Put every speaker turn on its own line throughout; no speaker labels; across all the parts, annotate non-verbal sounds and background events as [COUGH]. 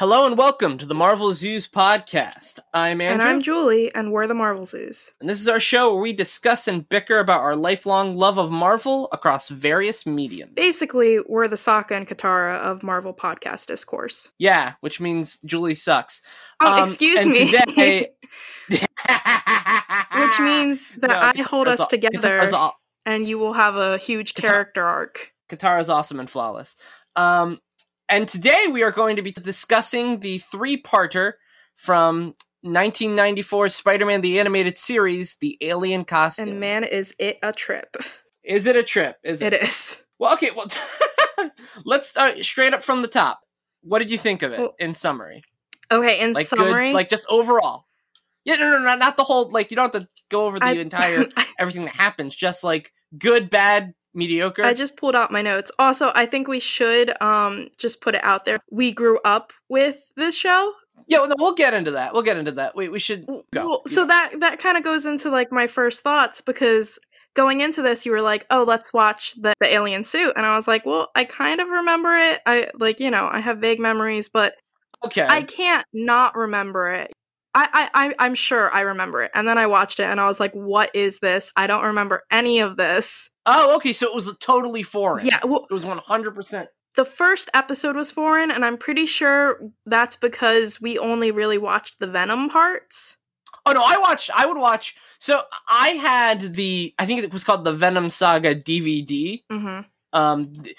Hello and welcome to the Marvelzoos podcast. I'm Andrew,
And I'm Julie, and we're the Marvelzoos.
and this is our show where we discuss and bicker about our lifelong love of Marvel across various mediums.
Basically, we're the Sokka and Katara of Marvel podcast discourse.
Yeah, which means Julie sucks.
Oh,
Um,
excuse me.
today- [LAUGHS]
Which means that
No,
I hold us
aw-
together,
aw-
and you will have a huge
Katara-
character arc.
Katara's awesome and flawless. Um, and today we are going to be discussing the three-parter from 1994 Spider-Man the Animated Series, The Alien Costume.
And man, is it a trip.
is it a trip? Is it?
It is.
Well, okay. Well, [LAUGHS] let's start straight up from the top. What did you think of it
Well,
in summary?
Okay, in
Like
summary,
good, like just overall. Yeah, no, no, no, not the whole. Like you don't have to go over the
I-
entire [LAUGHS] everything that happens. Just like good, bad, mediocre.
I just pulled out my notes. Also, I think we should um just put it out there. We grew up with this show.
yeah, well, no, we'll get into that. We'll get into that. We we should go.
Well, so that that kind of goes into like my first thoughts because going into this you were like, "Oh, let's watch the, the alien suit." And I was like, "Well, I kind of remember it. I like, you know, I have vague memories, but
okay.
I can't not remember it." I, I, I'm sure I remember it. And then I watched it and I was like, what is this? I don't remember any of this.
oh, okay. So it was totally foreign.
Yeah, well,
it was one hundred percent.
the first episode was foreign, and I'm pretty sure that's because we only really watched the Venom parts.
Oh no, I watched. I would watch. So I had the. I think it was called the Venom Saga DVD.
hmm
um th-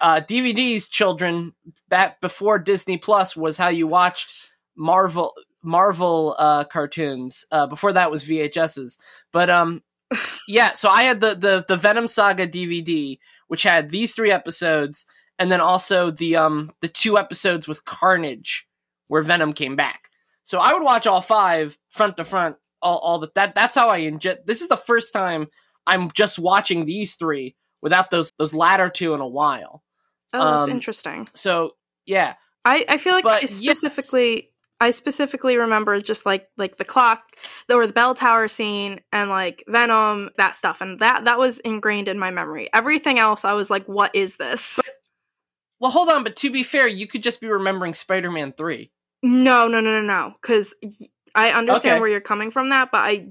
uh DVDs children back before Disney Plus was how you watched Marvel Marvel uh cartoons uh before that was VHSs but um [LAUGHS] yeah so I had the the the Venom Saga DVD which had these three episodes and then also the um the two episodes with Carnage where Venom came back so I would watch all five front to front all all the that that's how I ingest this is the first time I'm just watching these three without those those latter two in a while.
Oh, that's
Um,
interesting.
So yeah,
I, I feel like
but
I
yes.
I specifically remember just like like the clock or the bell tower scene and like Venom that stuff and that that was ingrained in my memory. Everything else I was like what is this?
well, hold on. But to be fair, you could just be remembering Spider-Man three.
no, no, no, no, no cuz I understand
Okay.
where you're coming from that, but I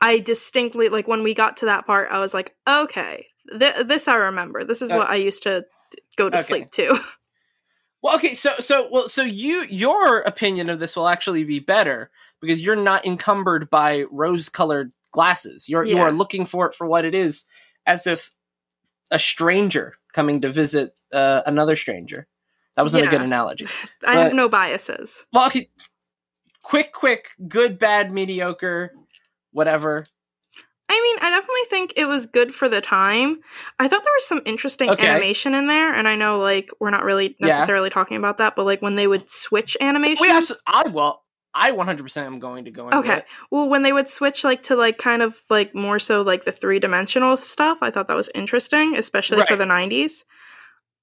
I distinctly like when we got to that part I was like okay, th- this I remember. This is
Uh,
what I used to go to
okay.
sleep to. [LAUGHS]
Well, okay. So so well so you your opinion of this will actually be better because you're not encumbered by rose-colored glasses. You're you are looking for it for what it is, as if a stranger coming to visit uh, another stranger. That wasn't a good analogy. [LAUGHS]
I have no biases.
Well, okay. Quick, quick, good, bad, mediocre, whatever.
I mean, I definitely think it was good for the time. I thought there was some interesting
Okay.
animation in there, and I know like we're not really
Yeah.
necessarily talking about that, but like when they would switch animations.
We abso- I will. I 100% am going to go into
okay.
it.
Well, when they would switch like to like kind of like more so like the three dimensional stuff, I thought that was interesting, especially for the nineties.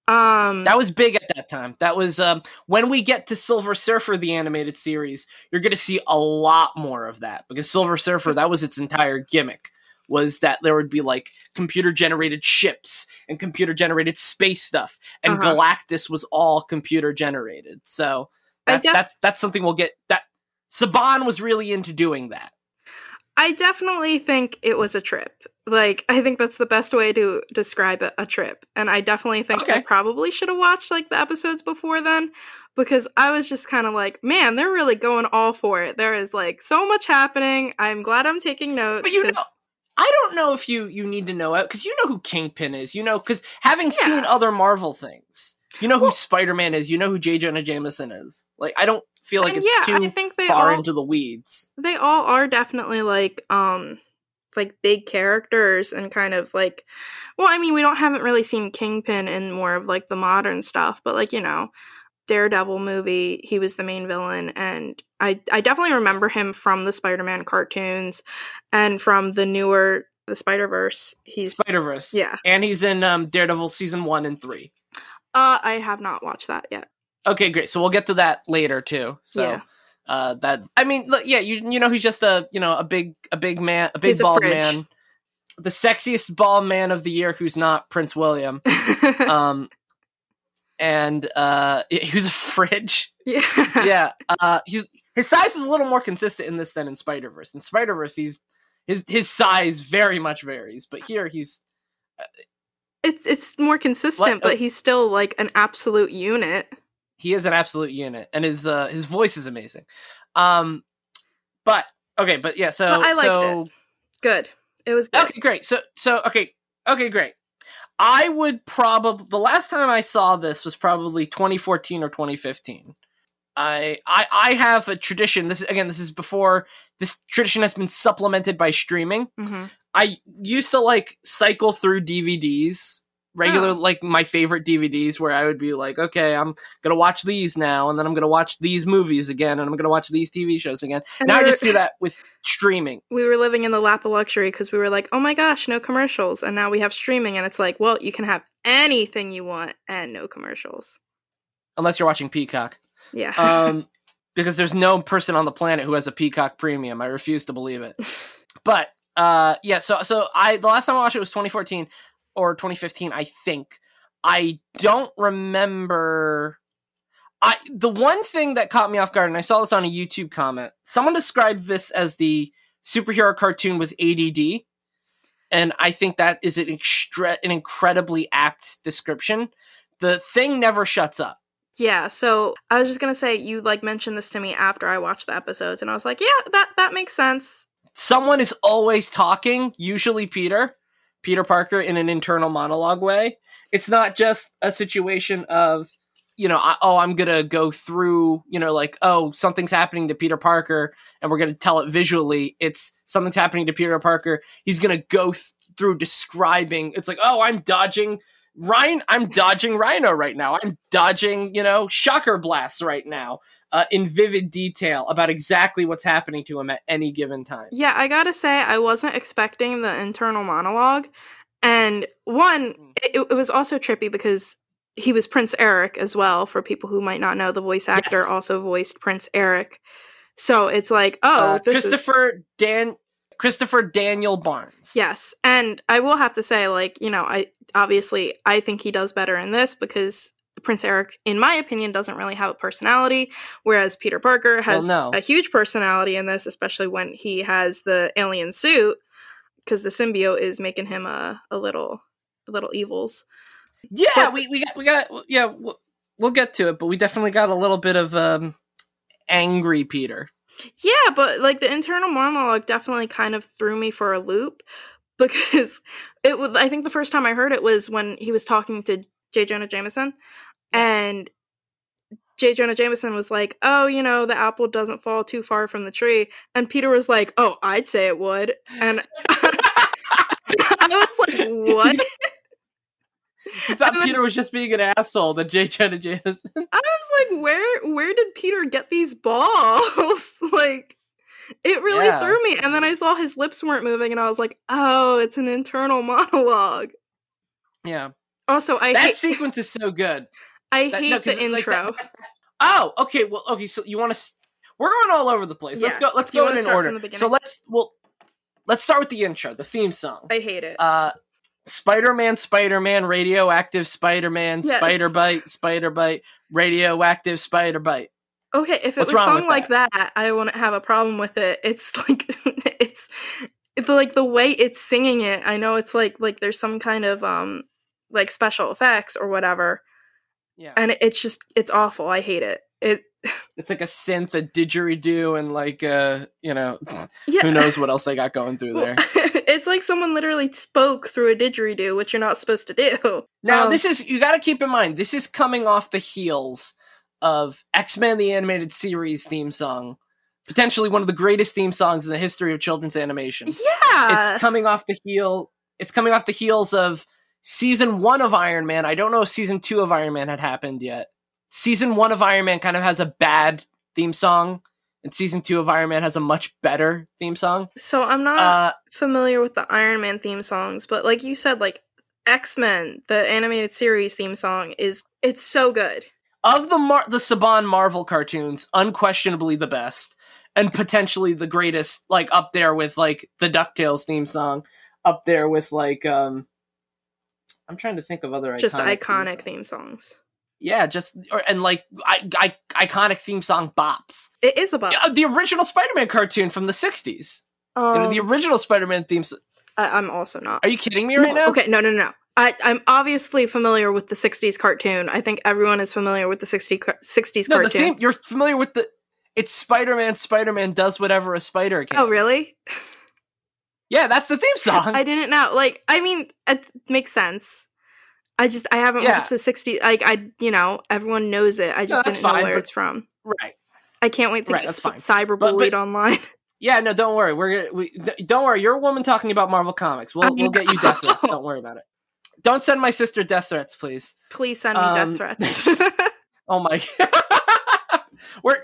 Um,
That was big at that time. That was um, when we get to Silver Surfer, the animated series. You're going to see a lot more of that because Silver Surfer, that was its entire gimmick. Was that there would be like computer generated ships and computer generated space stuff, and
Uh-huh.
Galactus was all computer generated. So that,
def-
that's that's something we'll get. That Saban was really into doing that.
I definitely think it was a trip. Like, I think that's the best way to describe a, a trip. And I definitely think I probably should have watched like the episodes before then because I was just kind of like, man, they're really going all for it. There is like so much happening. I'm glad I'm taking notes.
But you know, I don't know if you you need to know it because you know who Kingpin is. You know because having
Yeah.
seen other Marvel things, you know who
Well-
Spider Man is. You know who J. Jonah Jameson is. Like I don't feel like it's
yeah, I think they
far
all
into the weeds.
they all are definitely like um like big characters and kind of like well i mean we don't haven't really seen kingpin in more of like the modern stuff but like you know daredevil movie he was the main villain and i i definitely remember him from the spider-man cartoons and from the newer the spider-verse he's
Spider Verse.
yeah
and he's in um, Daredevil season one and three.
uh i have not watched that yet
Okay, great. So we'll get to that later too. So.
Yeah.
Uh, that I mean, look, yeah, you you know he's just a you know a big a big man a big
He's
bald
fridge.
man, the sexiest bald man of the year who's not Prince William. [LAUGHS] um and uh, [LAUGHS] he was a fridge.
Yeah. [LAUGHS]
yeah, uh, he's his size is a little more consistent in this than in Spider Verse. In Spider Verse, he's his his size very much varies, but here he's
It's it's more consistent, but he's still like an absolute unit.
he is an absolute unit, and his uh, his voice is amazing. Um, but okay, but yeah, so
Well, I liked
so
Good. It was good.
okay, great. So so okay, okay, great. I would probably the last time I saw this was probably 2014 or 2015. I I I have a tradition. This again, this is before this tradition has been supplemented by streaming.
hmm
I used to like cycle through DVDs, regular
Oh.
like my favorite DVDs, where I would be like, okay, I'm gonna watch these now, and then I'm gonna watch these movies again, and I'm gonna watch these TV shows again.
And
now
we
I just do that with streaming.
we were living in the lap of luxury because we were like, oh my gosh, no commercials. And now we have streaming, and it's like, well, you can have anything you want and no commercials.
Unless you're watching Peacock.
Yeah.
um, [LAUGHS] because there's no person on the planet who has a Peacock Premium. I refuse to believe it. [LAUGHS] But uh, yeah, so so I the last time I watched it was 2014 or 2015, I think. I don't remember. I the one thing that caught me off guard, and I saw this on a YouTube comment. Someone described this as the superhero cartoon with ADD, and I think that is an extra an incredibly apt description. The thing never shuts up.
yeah. So I was just gonna say, you like mentioned this to me after I watched the episodes, and I was like, yeah, that that makes sense.
someone is always talking, usually Peter, Peter Parker in an internal monologue way. It's not just a situation of, you know, oh, I'm going to go through, you know, like, oh, something's happening to Peter Parker and we're going to tell it visually. It's something's happening to Peter Parker. He's going to go th- through describing. It's like, oh, I'm dodging Rhino. I'm dodging Rhino right now. I'm dodging, you know, shocker blasts right now. Uh, in vivid detail about exactly what's happening to him at any given time.
Yeah, I gotta say, I wasn't expecting the internal monologue. And one,
Mm.
it, it was also trippy because he was Prince Eric as well. For people who might not know, the voice actor
Yes.
also voiced Prince Eric. So it's like, oh,
Uh,
this is
Christopher Dan Christopher Daniel Barnes.
yes. And I will have to say, like, you know, I obviously I think he does better in this because Prince Eric, in my opinion, doesn't really have a personality, whereas Peter Parker has
no.
a huge personality in this, especially when he has the alien suit, because the symbiote is making him a, a little a little evils.
yeah.
But-
we we got we got yeah. We'll, we'll get to it, but we definitely got a little bit of um angry Peter.
Yeah, but like the internal monologue definitely kind of threw me for a loop [LAUGHS] because it was I think the first time I heard it was when he was talking to J. Jonah Jameson and J. Jonah Jameson was like, "Oh, you know, the apple doesn't fall too far from the tree." And Peter was like, "Oh, I'd say it would." And [LAUGHS] I was like, "What?" [LAUGHS]
I thought
then-
Peter was just being an asshole. That J. Jonah Jameson.
I was like, "Where where did Peter get these balls?" [LAUGHS] like it really
Yeah.
threw me. And then I saw his lips weren't moving and I was like, "Oh, it's an internal [LAUGHS] monologue.
yeah,
Also, I
that
hate
sequence is so good.
I
That-
hate
no,
the
like
intro.
that- oh, okay. Well, okay. So you want to? We're going all over the place. Let's go. Let's
Do
go in order.
from the beginning?
So let's well, let's start with the intro, the theme song.
I hate it.
uh Spider-Man, Spider-Man, radioactive Spider-Man,
Yes.
Spider Bite, Spider Bite, radioactive Spider Bite.
okay, if it
what's
was
with
like that? I wouldn't have a problem with it. It's [LAUGHS] like it's it's like the way it's singing it. I know it's like like there's some kind of um like special effects or whatever,
Yeah,
and it's just it's awful. I hate it. It [LAUGHS]
it's like a synth, a didgeridoo, and like uh, you know,
yeah.
who knows what [LAUGHS] else they got going through there.
It's like someone literally spoke through a didgeridoo, which you're not supposed to do.
Now,
Um,
this is you got to keep in mind. This is coming off the heels of X Men: The Animated Series theme song, potentially one of the greatest theme songs in the history of children's animation.
yeah,
it's coming off the heel it's coming off the heels of season one of iron man i don't know if season two of iron man had happened yet season one of iron man kind of has a bad theme song and season two of iron man has a much better theme song
so I'm not
uh
familiar with the Iron Man theme songs, but like you said, like X Men, the animated series theme song is it's so good.
of the Mar- the saban marvel cartoons unquestionably the best and potentially the greatest like up there with like the ducktales theme song up there with like um i'm trying to think of other
Just
iconic, theme songs.
theme songs.
Yeah, just or, and like I, I, iconic theme song bops.
It is about
Yeah, the original Spider-Man cartoon from the '60s. You know,
um,
the original Spider-Man themes.
I, I'm also not.
Are you kidding me right
No,
now?
Okay, no, no, no. I, I'm obviously familiar with the '60s cartoon. I think everyone is familiar with the 60, '60s
No, the
cartoon.
theme. You're familiar with the. It's Spider-Man. Spider-Man does whatever a spider can.
oh, really?
Yeah, that's the theme song. [LAUGHS]
I didn't know. Like, I mean, it makes sense. I just I haven't
Yeah.
watched the '60s. Like, I you know everyone knows it. I just
that's
didn't know where
but-
it's from.
right.
I can't wait to
Right,
get
fine.
cyberbullied online. [LAUGHS]
Yeah, no, don't worry. We're gonna, we don't worry. You're a woman talking about Marvel comics. We'll
I
we'll get you death threats. Don't worry about it. Don't send my sister death threats, please.
Please send me
Um,
death threats. [LAUGHS]
Oh my. God [LAUGHS] We're.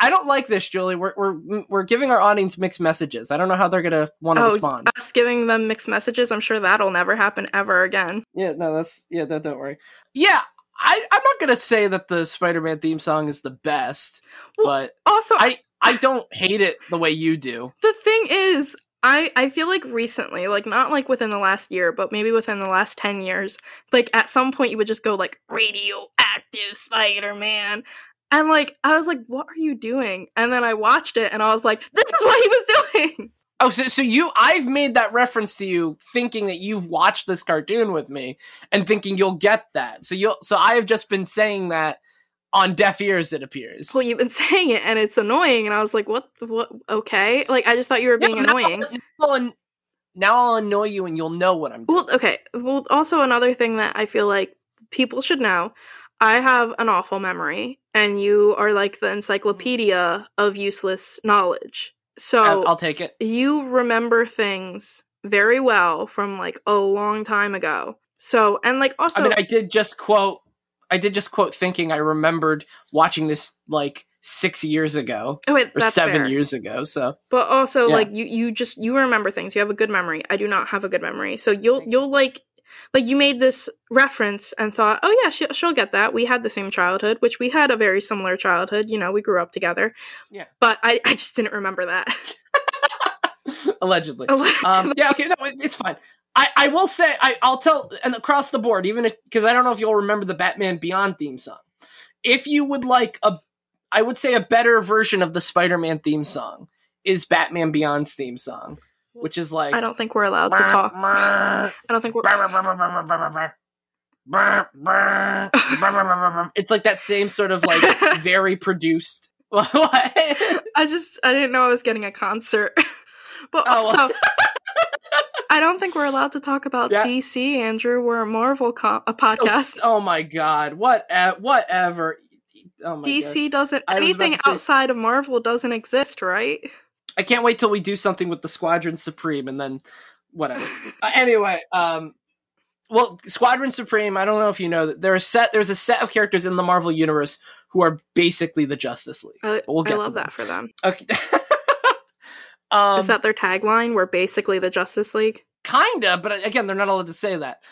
I, don't like this, Julie. We're we're we're giving our audience mixed messages. I don't know how they're gonna want to
oh,
respond.
us giving them mixed messages. I'm sure that'll never happen ever again.
Yeah, no, that's yeah. Don't, don't worry. Yeah, I I'm not gonna say that the Spider-Man theme song is the best,
Well,
but
Also,
I I don't hate it the way you do.
the thing is i i feel like recently like not like within the last year but maybe within the last 10 years like at some point you would just go like radioactive spider-man and like i was like what are you doing and then i watched it and i was like this is what he was doing [LAUGHS]
Oh, so so you I've made that reference to you thinking that you've watched this cartoon with me and thinking you'll get that. So you'll so I have just been saying that on deaf ears it appears.
well you've been [LAUGHS] saying it and it's annoying and i was like what what okay like i just thought you were being annoying
Now I'll, now I'll annoy you and you'll know what I'm doing.
Well, okay. Well, also another thing that I feel like people should know. I have an awful memory, and you are like the mm-hmm. encyclopedia of useless knowledge. So
I'll, take it.
you remember things very well from like a long time ago. So and like also
I mean, I did just quote. I did just quote thinking I remembered watching this like six years ago
oh wait,
or
that's
seven
fair.
years ago. So
But also
Yeah.
like you you just you remember things. You have a good memory. I do not have a good memory. So you'll you'll like like you made this reference and thought, "Oh yeah, she, she'll get that. We had the same childhood, which we had a very similar childhood. You know, we grew up together."
Yeah.
But I I just didn't remember that. [LAUGHS] [LAUGHS]
allegedly. um, yeah, okay, no, it, it's fine. I, I will say I, I'll tell and across the board, even because I don't know if you'll remember the Batman Beyond theme song. If you would like a, I would say a better version of the Spider-Man theme song is Batman Beyond's theme song, which is like
I don't think we're allowed to talk. I don't think we're
it's like that same sort of like very produced.
I just I didn't know I was getting a concert. but
Oh.
also I don't think we're allowed to talk about
Yeah.
DC, Andrew. We're a Marvel co- a
Oh,
podcast.
s- oh my god! What? Uh, whatever. Oh my god.
DC doesn't
I was about
anything
say-
outside of Marvel doesn't exist, right?
I can't wait till we do something with the Squadron Supreme and then whatever. [LAUGHS] uh, anyway, um well, Squadron Supreme, I don't know if you know that there are set there's a set of characters in the Marvel universe who are basically the Justice League.
I,
we'll
I love that for them.
Okay. [LAUGHS] um
Is that their tagline? We're basically the Justice League.
kinda, but again, they're not allowed to say that.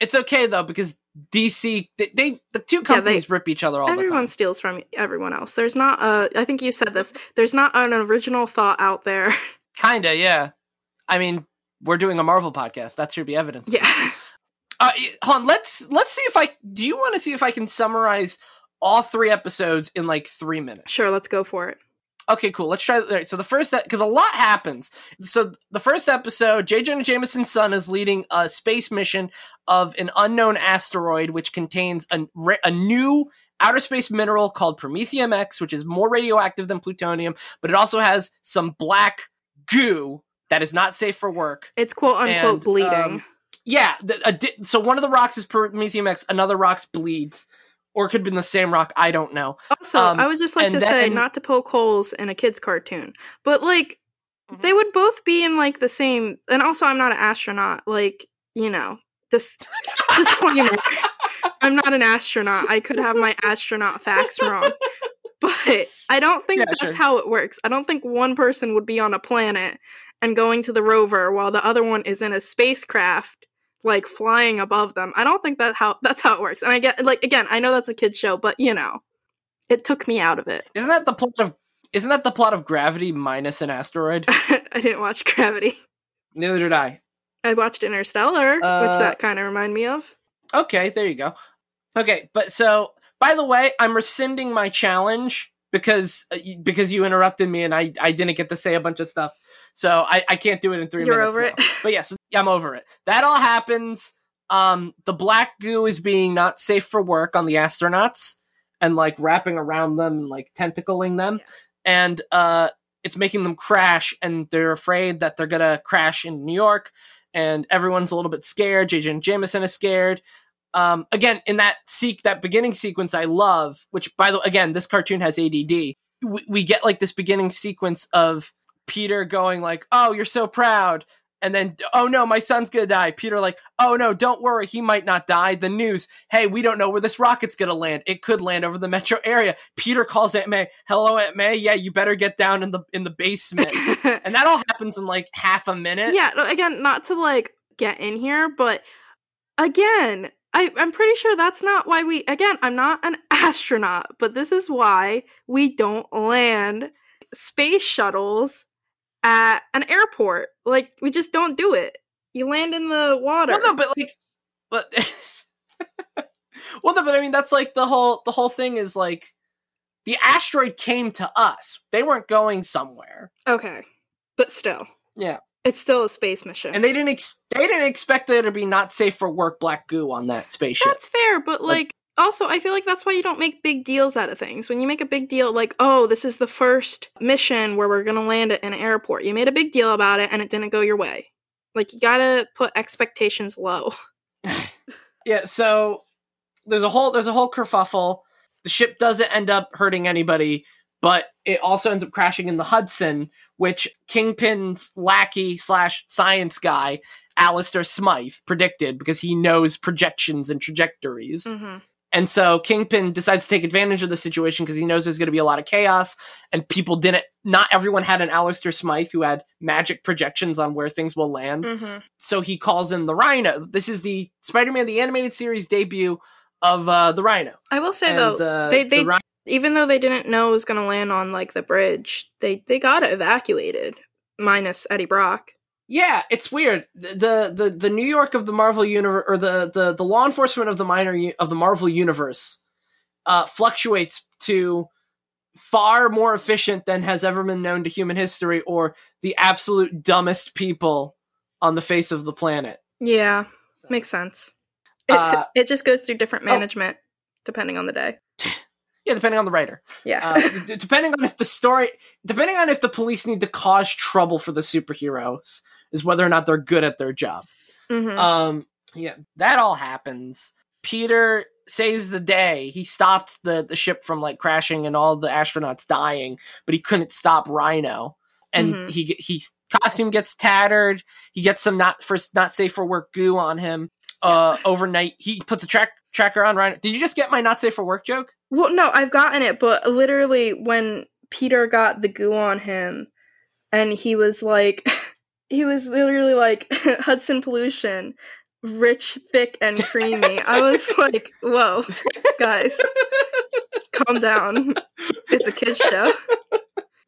It's okay though because DC they, they the two
they-
companies rip each other all
Everyone
the time.
steals from everyone else. There's not a. I think you said this. There's not an original thought out there. [LAUGHS]
Kinda, yeah. I mean, we're doing a Marvel podcast. That should be evidence.
yeah.
Uh, y- hold on. Let's let's see if I. Do you want to see if I can summarize all three episodes in like three minutes?
Sure. Let's go for it.
Okay, cool. Let's try. All right, so the first because a lot happens. So the first episode, J. Jonah Jameson's son is leading a space mission of an unknown asteroid, which contains a, a new outer space mineral called Promethium X, which is more radioactive than plutonium, but it also has some black goo that is not safe for work.
It's quote unquote
And,
bleeding.
um, Yeah, the, a di- so one of the rocks is Promethium X, another rock's bleeds, or it could have been the same rock. I don't know.
also,
um,
I would just like to say not to poke holes in a kids' cartoon, but like
Mhm.
they would both be in like the same. And also, I'm not an astronaut. Like you know, dis- [LAUGHS] disclaimer. I'm not an astronaut. I could have my astronaut facts wrong. But I don't think
Yeah,
that's
sure.
how it works. I don't think one person would be on a planet and going to the rover while the other one is in a spacecraft like flying above them. I don't think that how [LAUGHS] that's how it works. And I get like again, I know that's a kid show, but you know, it took me out of it.
Isn't that the plot of? Isn't that the plot of Gravity minus an asteroid? [LAUGHS]
I didn't watch Gravity.
Neither did I.
I watched Interstellar,
Uh,
which that kind of remind me of.
Okay, there you go. Okay, but so By the way, I'm rescinding my challenge because uh, because you interrupted me and I I didn't get to say a bunch of stuff. So I, I can't do it in 3
You're
minutes.
over
now.
it? [LAUGHS]
But yes, I'm over it. That all happens. Um the black goo is being not safe for work on the astronauts and like wrapping around them and like tentacling them.
Yeah.
And uh it's making them crash and they're afraid that they're gonna crash in New York and everyone's a little bit scared. J. Jonah Jameson is scared. Um, again, in that seek that beginning sequence, I love. Which, by the way, again, this cartoon has ADD. We, we get like this beginning sequence of Peter going like, "Oh, you're so proud," and then, "Oh no, my son's gonna die." Peter like, "Oh no, don't worry, he might not die." The news, "Hey, we don't know where this rocket's gonna land. It could land over the metro area." Peter calls Aunt May, "Hello, Aunt May. Yeah, you better get down in the in the basement." [LAUGHS] and that all happens in like half a minute.
yeah, again, not to like get in here, but again, I, I'm pretty sure that's not why we again, I'm not an [LAUGHS] astronaut, but this is why we don't land space shuttles at an airport. Like we just don't do it. You land in the water.
Well, no, but like, but [LAUGHS] well, no, but I mean, that's like the whole the whole thing is like the asteroid came to us. They weren't going somewhere.
okay. But still.
Yeah.
It's still a space mission.
And they didn't ex- they didn't expect there to be not safe for work black goo on that spaceship.
That's fair, but
Like-
like also I feel like that's why you don't make big deals out of things. When you make a big deal like, "Oh, this is the first mission where we're going to land at an airport." You made a big deal about it and it didn't go your way. Like you got to put expectations low. [LAUGHS]
yeah. So there's a whole there's a whole kerfuffle. The ship doesn't end up hurting anybody, but it also ends up crashing in the Hudson, which Kingpin's lackey slash science guy, Alistair Smythe, predicted because he knows projections and trajectories.
Mhm.
And so Kingpin decides to take advantage of the situation because he knows there's going to be a lot of chaos and people didn't, not everyone had an Alistair Smythe who had magic projections on where things will land.
Mhm.
So he calls in the Rhino. This is the Spider Man, the animated series debut of uh, the Rhino.
I will say
And
though,
the-
they
the
they
Rhino-
even though they didn't know it was going to land on like the bridge, they they got it evacuated minus Eddie Brock.
Yeah, it's weird. The, the the New York of the Marvel universe, or the, the the law enforcement of the minor of the Marvel universe, uh, fluctuates to far more efficient than has ever been known to human history, or the absolute dumbest people on the face of the planet.
Yeah, makes sense. It,
Uh,
it just goes through different
oh.
management depending on the day. [LAUGHS]
Yeah, depending on the writer.
Yeah.
Uh, d- depending on if the story, depending on if the police need to cause trouble for the superheroes, is whether or not they're good at their job.
Mhm.
Um, yeah, that all happens. Peter saves the day. He stopped the the ship from like crashing and all the astronauts dying, but he couldn't stop Rhino. And
Mhm.
he he costume gets tattered. He gets some not for not safe for work goo on him. Uh, overnight he puts a track tracker on Rhino. Did you just get my not safe for work joke?
Well, no, I've gotten it, but literally when Peter got the goo on him and he was like [LAUGHS] he was literally like [LAUGHS] Hudson pollution, rich, thick and creamy. I was [LAUGHS] like, "Whoa, guys. Calm down. It's a kids show."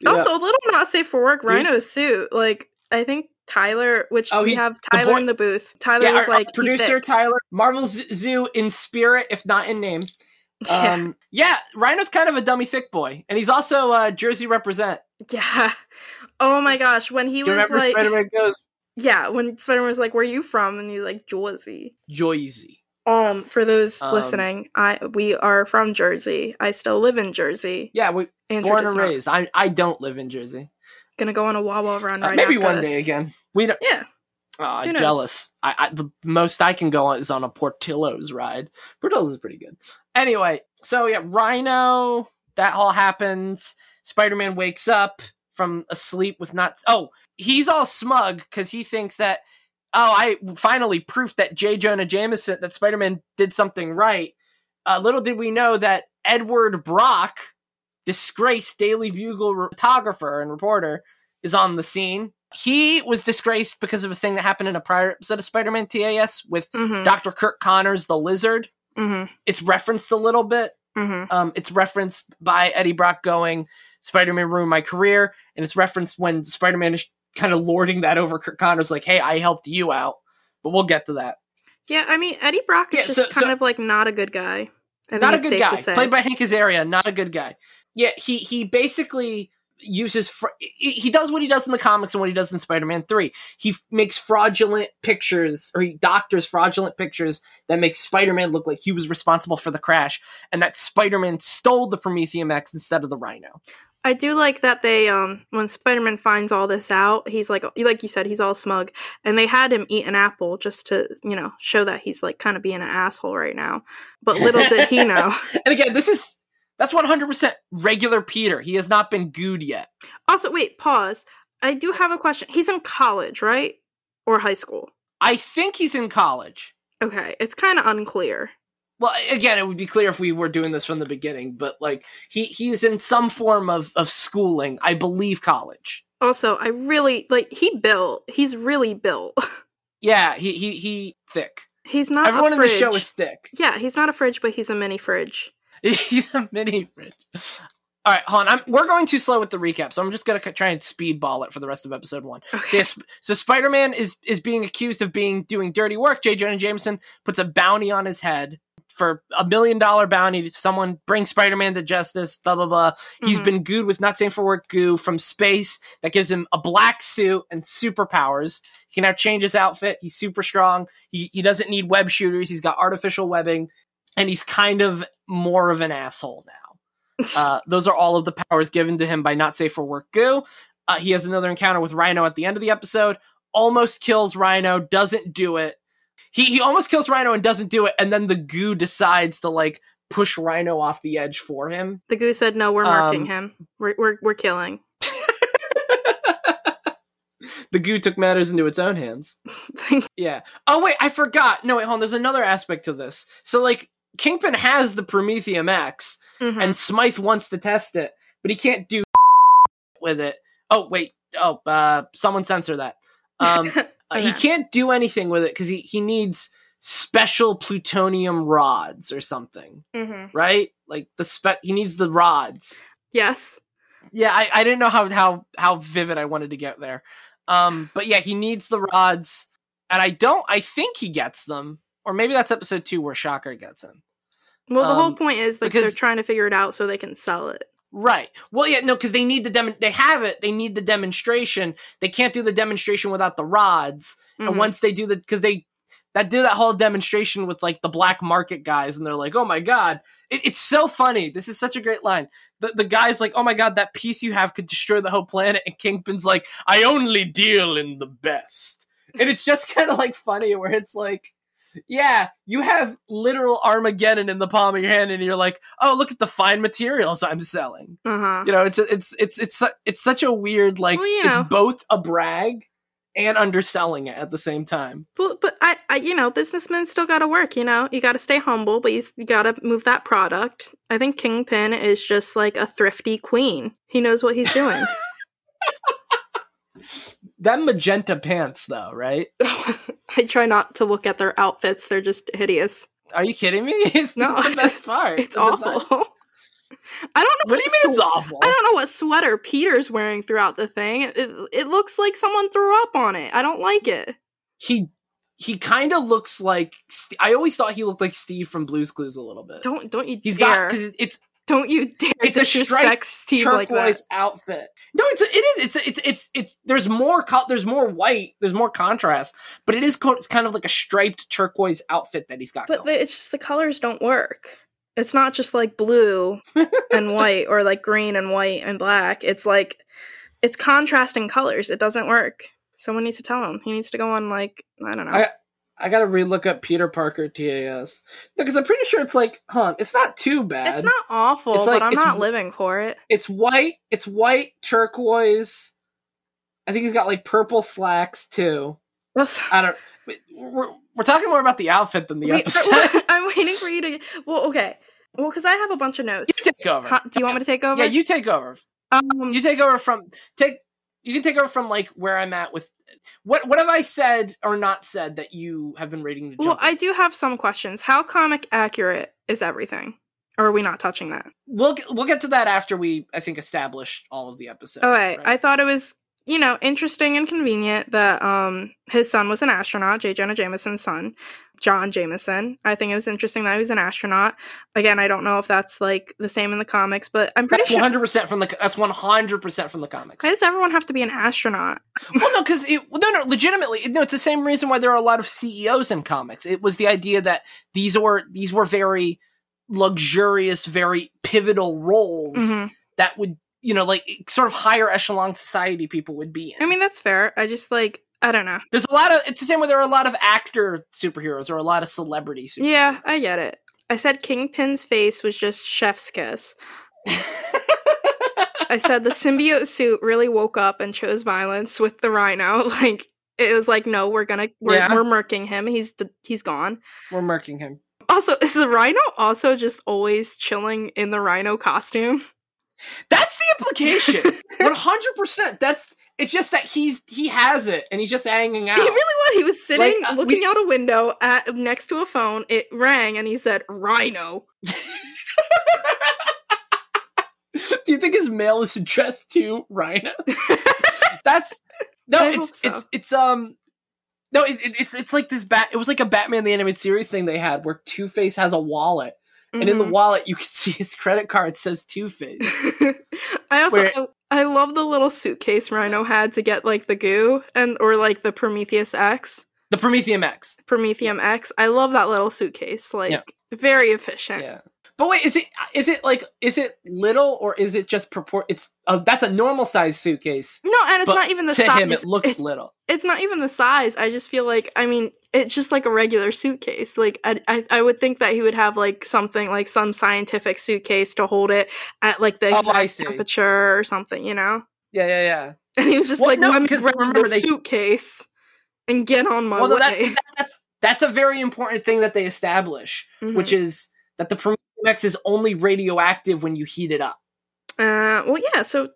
Also, a little not safe for work. Rhino's suit. Like I think Tyler, which
Oh,
we
he-
have Tyler
boy-
in the booth. Tyler
yeah,
was
our, our
like he
producer. Tyler, Marvel Zoo in spirit, if not in name. [LAUGHS]
Yeah.
Um, yeah, Rhino's kind of a dummy thick boy, and he's also uh, Jersey represent.
yeah. [LAUGHS] Oh my gosh, when he
Do
was
remember
like
Spider-Man goes
Yeah, when Spider Man was like, "Where are you from?" and he's like, "Jersey."
Jersey.
Um, for those
Um,
listening, I we are from Jersey. I still live in Jersey.
Yeah, we
Andrew
born and
not.
raised. I I don't live in Jersey.
Gonna go on a Wawa run
Uh,
right
maybe one
this.
day again. We don't.
Yeah, Who
jealous. I, I the most I can go on is on a Portillo's ride. Portillo's is pretty good. Anyway, so yeah, Rhino. That all happens. Spider-Man wakes up from a sleep with not. Oh, he's all smug because he thinks that. Oh, I finally proof that J. Jonah Jameson that Spider-Man did something right. Uh, little did we know that Edward Brock, disgraced Daily Bugle photographer and reporter, is on the scene. He was disgraced because of a thing that happened in a prior episode of Spider-Man TAS with
mm-hmm,
Dr. Curt Connors, the lizard.
mm-hmm,
It's referenced a little bit.
mm-hmm.
Um, it's referenced by Eddie Brock going, Spider-Man ruined my career, and it's referenced when Spider-Man is kind of lording that over Curt Connors, like, hey, I helped you out. But we'll get to that.
Yeah, I mean Eddie Brock is
Yeah,
just
so-
kind
so-
of like not a good guy.
Not a good guy. Played by Hank Azaria, not a good guy. Yeah, he he basically uses fr- he does what he does in the comics and what he does in Spider-Man 3. He f- makes fraudulent pictures or he doctors fraudulent pictures that make Spider-Man look like he was responsible for the crash and that Spider-Man stole the Promethium X instead of the Rhino.
I do like that they um when Spider-Man finds all this out, he's like like you said, he's all smug, and they had him eat an apple just to you know show that he's like kind of being an asshole right now. But little did he know. [LAUGHS]
And again, this is that's 100% regular Peter. He has not been gooed yet.
Also, wait, pause. I do have a question. He's in college, right, or high school?
I think he's in college.
Okay, it's kind of unclear.
Well, again, it would be clear if we were doing this from the beginning, but like he he's in some form of of schooling, I believe college.
Also, I really like he built. He's really built. [LAUGHS]
Yeah, he he he thick.
he's not.
Everyone in the show is thick.
Yeah, he's not a fridge, but he's a mini fridge. [LAUGHS]
He's a mini fridge. All right, hold on. I'm, we're going too slow with the recap, so I'm just gonna try and speedball it for the rest of episode one. So,
Okay.
yes, so Spider-Man is is being accused of being doing dirty work. J. Jonah Jameson puts a bounty on his head for a million dollar bounty to someone bring Spider-Man to justice. Blah blah blah. He's
Mhm.
been gooed with not safe for work goo from space that gives him a black suit and superpowers. He can now change his outfit. He's super strong. He he doesn't need web shooters. He's got artificial webbing, and he's kind of more of an asshole now. [LAUGHS] Uh, those are all of the powers given to him by not safe for work goo. Uh, he has another encounter with Rhino at the end of the episode. Almost kills Rhino, doesn't do it. He he almost kills Rhino and doesn't do it, and then the goo decides to like push Rhino off the edge for him.
the goo said, "No, we're marking
Um,
him. We're we're we're killing." [LAUGHS] [LAUGHS]
the goo took matters into its own hands. Yeah. Oh wait, I forgot. No, wait, hold on. There's another aspect to this. So like Kingpin has the Promethium X,
Mhm.
and Smythe wants to test it, but he can't do [LAUGHS] with it. Oh wait. Oh, uh, someone censor that. Um, [LAUGHS] uh, he can't do anything with it because he he needs special plutonium rods or something,
Mhm.
right? Like the spe- he needs the rods.
Yes.
Yeah, I, I didn't know how how how vivid I wanted to get there. Um, but yeah, he needs the rods, and I don't. I think he gets them, or maybe that's episode two where Shocker gets them.
Well, the whole
Um,
point is like they're trying to figure it out so they can sell it.
Right. Well, yeah, no, because they need the dem. They have it. They need the demonstration. They can't do the demonstration without the rods.
Mhm.
And once they do the, because they that do that whole demonstration with like the black market guys, and they're like, "Oh my god, it, it's so funny." This is such a great line. The the guy's like, "Oh my god, that piece you have could destroy the whole planet," and Kingpin's like, "I only deal in the best," and it's just [LAUGHS] kind of like funny where it's like. Yeah, you have literal Armageddon in the palm of your hand, and you're like, "Oh, look at the fine materials I'm selling."
uh-huh.
You know, it's it's it's it's it's such a weird like
Well, you know.
it's both a brag and underselling it at the same time.
But, but I, I, you know, businessmen still got to work. You know, you got to stay humble, but you, you got to move that product. I think Kingpin is just like a thrifty queen. He knows what he's doing. [LAUGHS]
That magenta pants, though, right? [LAUGHS]
I try not to look at their outfits; they're just hideous.
Are you kidding me? [LAUGHS] It's
No.
the best [LAUGHS] part.
It's
design-
awful. I don't know.
What do you mean it's awful?
I don't know what sweater Peter's wearing throughout the thing. It, it, looks like someone threw up on it. I don't like it.
He he kind of looks like I always thought he looked like Steve from Blue's Clues a little bit.
Don't don't you
He's
dare!
got because it's
don't you dare
it's a
disrespect
striped
Steve like that.
turquoise outfit. No, it's a, it is. It's a, it's it's it's. There's more. Co- there's more white. There's more contrast. But it is. Co- it's kind of like a striped turquoise outfit that he's got.
But
going.
it's just the colors don't work. It's not just like blue and [LAUGHS] white or like green and white and black. It's like it's contrasting colors. It doesn't work. Someone needs to tell him. He needs to go on like I don't know.
I- I gotta relook up Peter Parker TAS because I'm pretty sure it's like, huh? It's not too bad.
it's not awful,
It's like-
but I'm not living for it.
It's white. It's white turquoise. I think he's got like purple slacks too.
That's-
I don't. We're we're talking more about the outfit than the
Wait, [LAUGHS]
episode. [LAUGHS]
I'm waiting for you to. Well, okay. Well, because I have a bunch of notes.
you take over.
Huh, do you want me to take over?
Yeah, you take over.
Um,
You take over from take. You can take over from like where I'm at with. What what have I said or not said that you have been reading the
well? I do have some questions. How comic accurate is everything? Or are we not touching that?
we'll get, we'll get to that after we I think establish all of the episodes.
Wait.
right?
I thought it was you know, interesting and convenient that um his son was an astronaut, J. Jonah Jameson's son, John Jameson. I think it was interesting that he was an astronaut. Again, I don't know if that's like the same in the comics, but I'm pretty
That's
sure.
one hundred percent from the. That's one hundred percent from the comics.
Why does everyone have to be an astronaut? [LAUGHS]
well, no, because it no, no, legitimately, no. It's the same reason why there are a lot of CEOs in comics. It was the idea that these were these were very luxurious, very pivotal roles
Mhm.
that would, you know, like sort of higher echelon society people would be in.
I mean, that's fair. I just like I don't know.
There's a lot of. It's the same way there are a lot of actor superheroes or a lot of celebrity superheroes.
Yeah, I get it. I said Kingpin's face was just chef's kiss. [LAUGHS] I said the symbiote suit really woke up and chose violence with the rhino. [LAUGHS] Like it was like, no, we're gonna we're,
Yeah.
we're murking him. He's he's gone.
We're murking him.
Also, is the rhino also just always chilling in the rhino costume?
That's the implication. [LAUGHS] One hundred percent. That's. It's just that he's he has it and he's just hanging out.
He really was. He was sitting,
Like, uh,
looking
we-
out a window at next to a phone. It rang, and he said, "Rhino." [LAUGHS]
Do you think his mail is addressed to Rhino? [LAUGHS] That's no,
I
it's
so.
it's it's um no, it, it- it's it's like this bat. It was like a Batman the animated series thing they had where Two Face has a wallet, and in the
Mhm.
wallet you can [LAUGHS] see his credit card says Two Face. [LAUGHS]
I also
Where-
I, I love the little suitcase Rhino had to get like the goo and or like the Prometheus X,
The Promethium X.
Promethium X. I love that little suitcase. Like
Yeah.
very efficient.
Yeah. But wait, is it is it like is it little or is it just propor? It's uh, that's a normal size suitcase.
No, and it's not even the
to
size.
him, it looks
it's,
little.
it's not even the size. I just feel like I mean, it's just like a regular suitcase. Like I, I, I would think that he would have like something like some scientific suitcase to hold it at like the
Oh,
exact
see.
temperature or something, you know.
Yeah, yeah, yeah.
And he was just
Well,
like,
no,
"Let me grab
remember
the
they-
suitcase and get on my
well, no, that, that, that's that's a very important thing that they establish,
Mhm.
which is that the X is only radioactive when you heat it up.
Uh, well, yeah. So it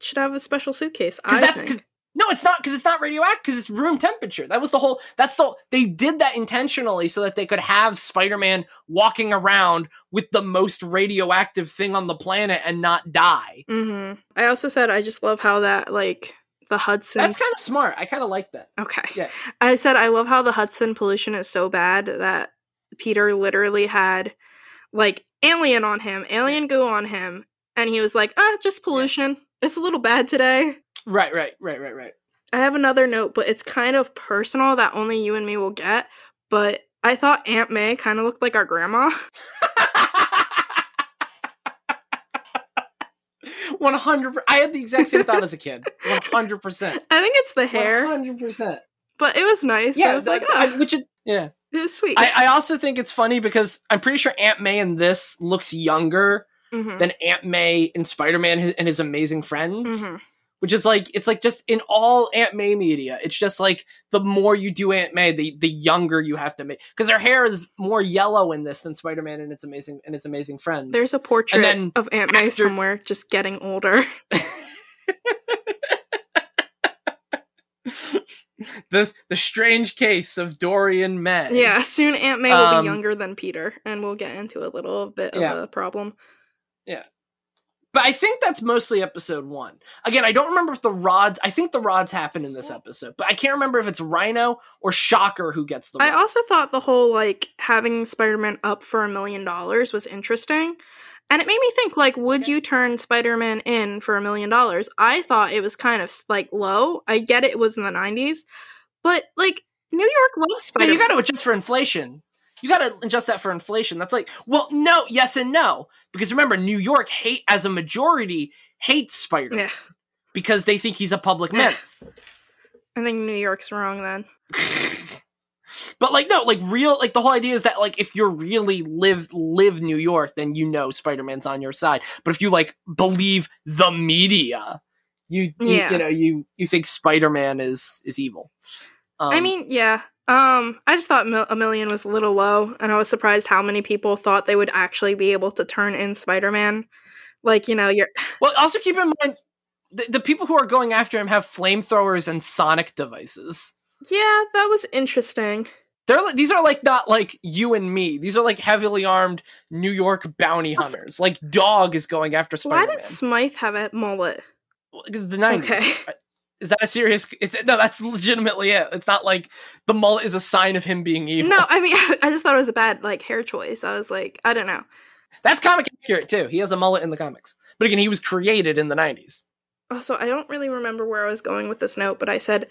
should have a special suitcase. I think.
no, it's not because it's not radioactive because it's room temperature. That was the whole. That's the they did that intentionally so that they could have Spider-Man walking around with the most radioactive thing on the planet and not die.
hmm I also said I just love how that like the Hudson.
That's kind of smart. I kind of like that.
okay.
Yeah.
I said I love how the Hudson pollution is so bad that Peter literally had like alien on him, alien goo on him, and he was like, "Ah, just pollution. It's a little bad today."
Right, right, right, right, right.
I have another note, but it's kind of personal that only you and me will get. But I thought Aunt May kind of looked like our grandma. [LAUGHS]
One hundred. I had the exact same thought as a kid. One hundred percent. [LAUGHS]
I think it's the hair,
hundred percent.
but it was nice.
Yeah,
I was like,
that-
ah,
I- which is yeah.
sweet.
I, I also think it's funny because I'm pretty sure Aunt May in this looks younger
Mhm,
than Aunt May in Spider-Man and His- Amazing Friends,
mhm.
which is like it's like just in all Aunt May media, it's just like the more you do Aunt May, the the younger you have to make because her hair is more yellow in this than Spider-Man and its amazing and its Amazing Friends.
There's a portrait
then
of Aunt May
after-
somewhere, just getting older. [LAUGHS] [LAUGHS]
the the strange case of Dorian May.
Yeah, soon Aunt May will
Um,
be younger than Peter, and we'll get into a little bit of
Yeah.
a problem. Yeah.
But I think that's mostly episode one. Again, I don't remember if the rods. I think the rods happen in this episode, but I can't remember if it's Rhino or Shocker who gets the.
I also thought the whole like having Spider-Man up for a million dollars was interesting. And it made me think like would you turn Spider-Man in for a million dollars? I thought it was kind of like low. I get it was in the 90s, but like New York loves Spider-Man.
you got to adjust for inflation. You got to adjust that for inflation. That's like, well, no, yes and no, because remember, New York hate as a majority hates Spider
yeah,
because they think he's a public menace.
I think New York's wrong then. [LAUGHS]
but like, no, like real, like the whole idea is that like if you're really live live New York, then you know Spider Man's on your side. But if you like believe the media, you, you
Yeah.
you know you you think Spider Man is is evil. Um,
I mean, yeah. Um, I just thought mil- a million was a little low, and I was surprised how many people thought they would actually be able to turn in Spider-Man. Like, you know, you're [LAUGHS]
Well, also keep in mind the, the people who are going after him have flamethrowers and sonic devices.
Yeah, that was interesting.
They're like, these are like not like you and me. These are like heavily armed New York bounty hunters. Like Dog is going after Spider-Man.
Why did Smythe have a mullet?
the nineties.
Okay.
Is that a serious? It's, no, that's legitimately it. It's not like the mullet is a sign of him being evil.
No, I mean, [LAUGHS] I just thought it was a bad like hair choice. I was like, I don't know.
that's comic accurate too. He has a mullet in the comics, but again, he was created in the '90s.
Also, I don't really remember where I was going with this note, but I said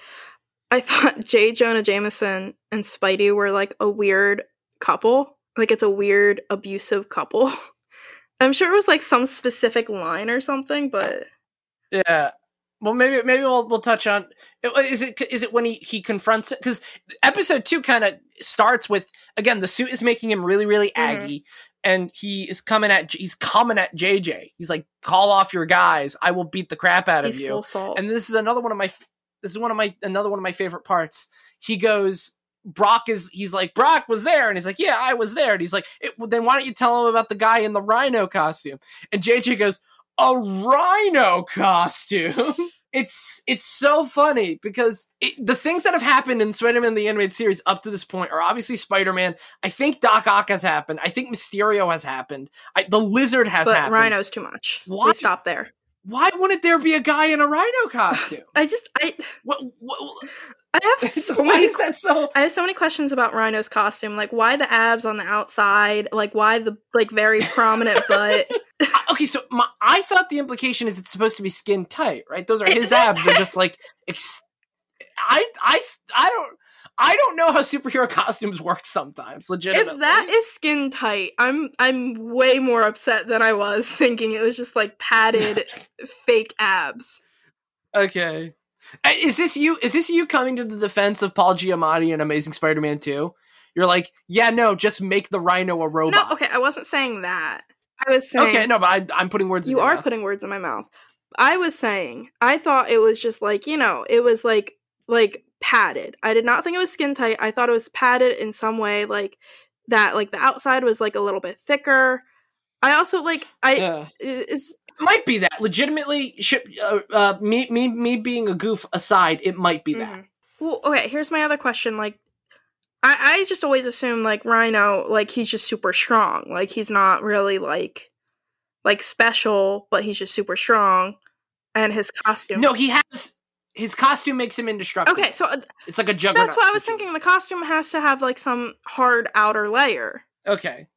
I thought [LAUGHS] J. Jonah Jameson and Spidey were like a weird couple. Like it's a weird abusive couple. [LAUGHS] I'm sure it was like some specific line or something, but
Yeah. Well, maybe maybe we'll we'll touch on. Is it is it when he he confronts it? Because episode two kind of starts with again the suit is making him really really
Mhm.
aggy, and he is coming at he's coming at JJ. He's like, "Call off your guys. I will beat the crap out of you." and this is another one of my this is one of my another one of my favorite parts. He goes brock is he's like brock was there. And he's like yeah i was there. And he's like it, well, then why don't you tell him about the guy in the rhino costume? And jj goes a rhino costume? [LAUGHS] It's it's so funny because it, the things that have happened in spider-man the animated series up to this point are obviously spider-man. I think doc ock has happened. I think mysterio has happened. I, the lizard has
but
happened.
Rhino's too much.
Why?
We stop there.
Why wouldn't there be a guy in a rhino [SIGHS] costume
I just I
what, what,
I have [LAUGHS] so
why
many
is that so
I have so many questions about Rhino's costume. Like why the abs on the outside? Like why the like very prominent [LAUGHS] butt?
Okay, so my, I thought the implication is it's supposed to be skin tight, right? Those are his abs. They're just like ex- I I I don't I don't know how superhero [LAUGHS] costumes work sometimes. Legitimately,
If that is skin tight, I'm I'm way more upset than I was [LAUGHS] thinking it was just like padded [LAUGHS] fake abs.
okay. Is this you? Is this you coming to the defense of Paul Giamatti in Amazing Spider-Man Two? You're like, yeah, no, just make the Rhino a robot.
No, okay, I wasn't saying that. I was saying
okay, no, but I, I'm putting words. in
you are
mouth.
putting words in my mouth. I was saying I thought it was just like, you know, it was like like padded. I did not think it was skin tight. I thought it was padded in some way like that like the outside was like a little bit thicker. I also like I
Yeah.
is
It might be that. Legitimately, sh- uh, uh, me me me being a goof aside, it might be that.
Mhm. Well, okay, here's my other question. Like, I, I just always assume like Rhino, like he's just super strong. Like he's not really like like special, but he's just super strong. And his costume.
No, he has his costume makes him indestructible.
Okay, so uh,
it's like a juggernaut.
that's what I was
situation.
thinking. The costume has to have like some hard outer layer.
Okay.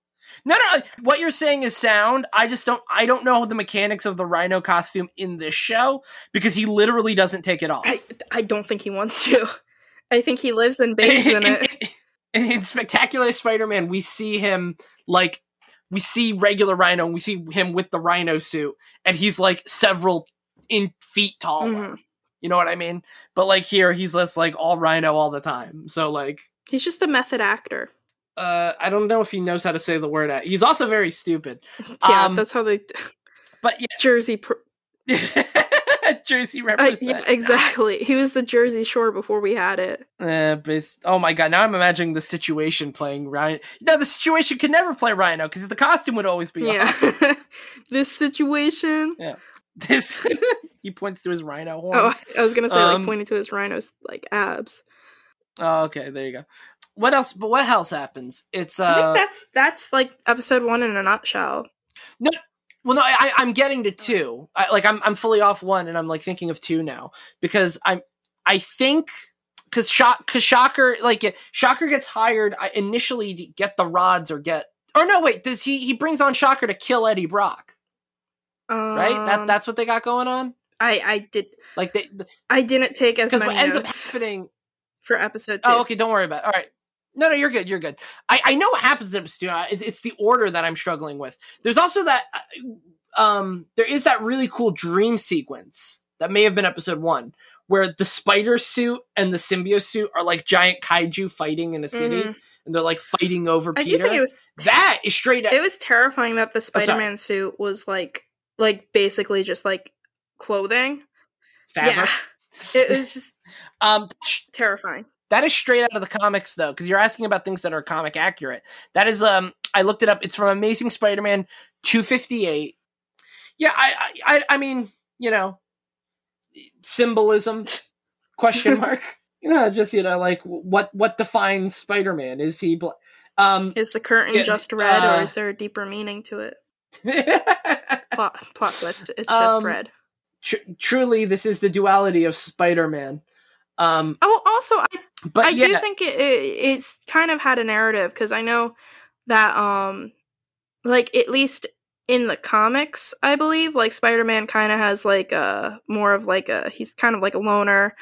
No, no, what you're saying is sound. I just don't. I don't know the mechanics of the Rhino costume in this show because he literally doesn't take it off.
I I don't think he wants to. I think he lives and bathes in it. [LAUGHS]
in, in Spectacular Spider-Man, we see him like we see regular Rhino, and we see him with the Rhino suit, and he's like several in feet taller.
Mhm.
You know what I mean? But like here, he's just like all Rhino all the time. So like,
He's just a method actor.
uh, I don't know if he knows how to say the word. Out. He's also very stupid. [LAUGHS]
Yeah,
Um,
that's how they [LAUGHS]
But
Jersey. Pr- [LAUGHS]
Jersey represent.
yeah, exactly. He was the Jersey Shore before we had it.
Uh, oh my god! Now I'm imagining the situation playing Rhino. No, the situation could never play Rhino because the costume would always be
Yeah. this situation. Yeah.
This he points to his Rhino horn.
Oh, I was gonna say
Um,
like pointing to his rhinos like abs.
Oh, okay, there you go. What else? But what else happens? It's uh,
I
uh.
think that's that's like episode one in a nutshell.
No, well, no, I, I'm getting to two. I, like I'm I'm fully off one, and I'm like thinking of two now because I'm I think because shock because Shocker like Shocker gets hired I- initially to get the rods or get or no wait does he he brings on Shocker to kill Eddie Brock right that
Um,
that's what they got going on
I I did
like they
I didn't take as many
what ends up happening
for episode two.
Oh, okay. Don't worry about. It. All right. No, no, you're good. You're good. I, I know what happens in episode two. It's, it's the order that I'm struggling with. There's also that. uh, Um, there is that really cool dream sequence that may have been episode one, where the spider suit and the symbiote suit are like giant kaiju fighting in a city,
Mhm.
and they're like fighting over
I do
Peter.
think it was
that is straight.
it was terrifying that the
Oh.
Spider-Man suit was like like basically just like clothing.
fabric.
Yeah. [LAUGHS] It was just [LAUGHS]
Um,
terrifying.
That is straight out of the comics, though, because you're asking about things that are comic accurate. That is, um, I looked it up. It's from Amazing Spider-Man 258. Yeah, I, I, I, mean, you know, symbolism? [LAUGHS] Question mark. you know, just you know, like what what defines Spider-Man? Is he? Bl- um,
Is the curtain
Yeah,
just red
uh,
or is there a deeper meaning to it? Plot plot twist. It's just
Um,
red.
Tr- truly, this is the duality of Spider-Man. Um,
also, I
but
I
yeah,
do think it, it it's kind of had a narrative because I know that um like at least in the comics, I believe like Spider-Man kind of has like a more of like a he's kind of like a loner.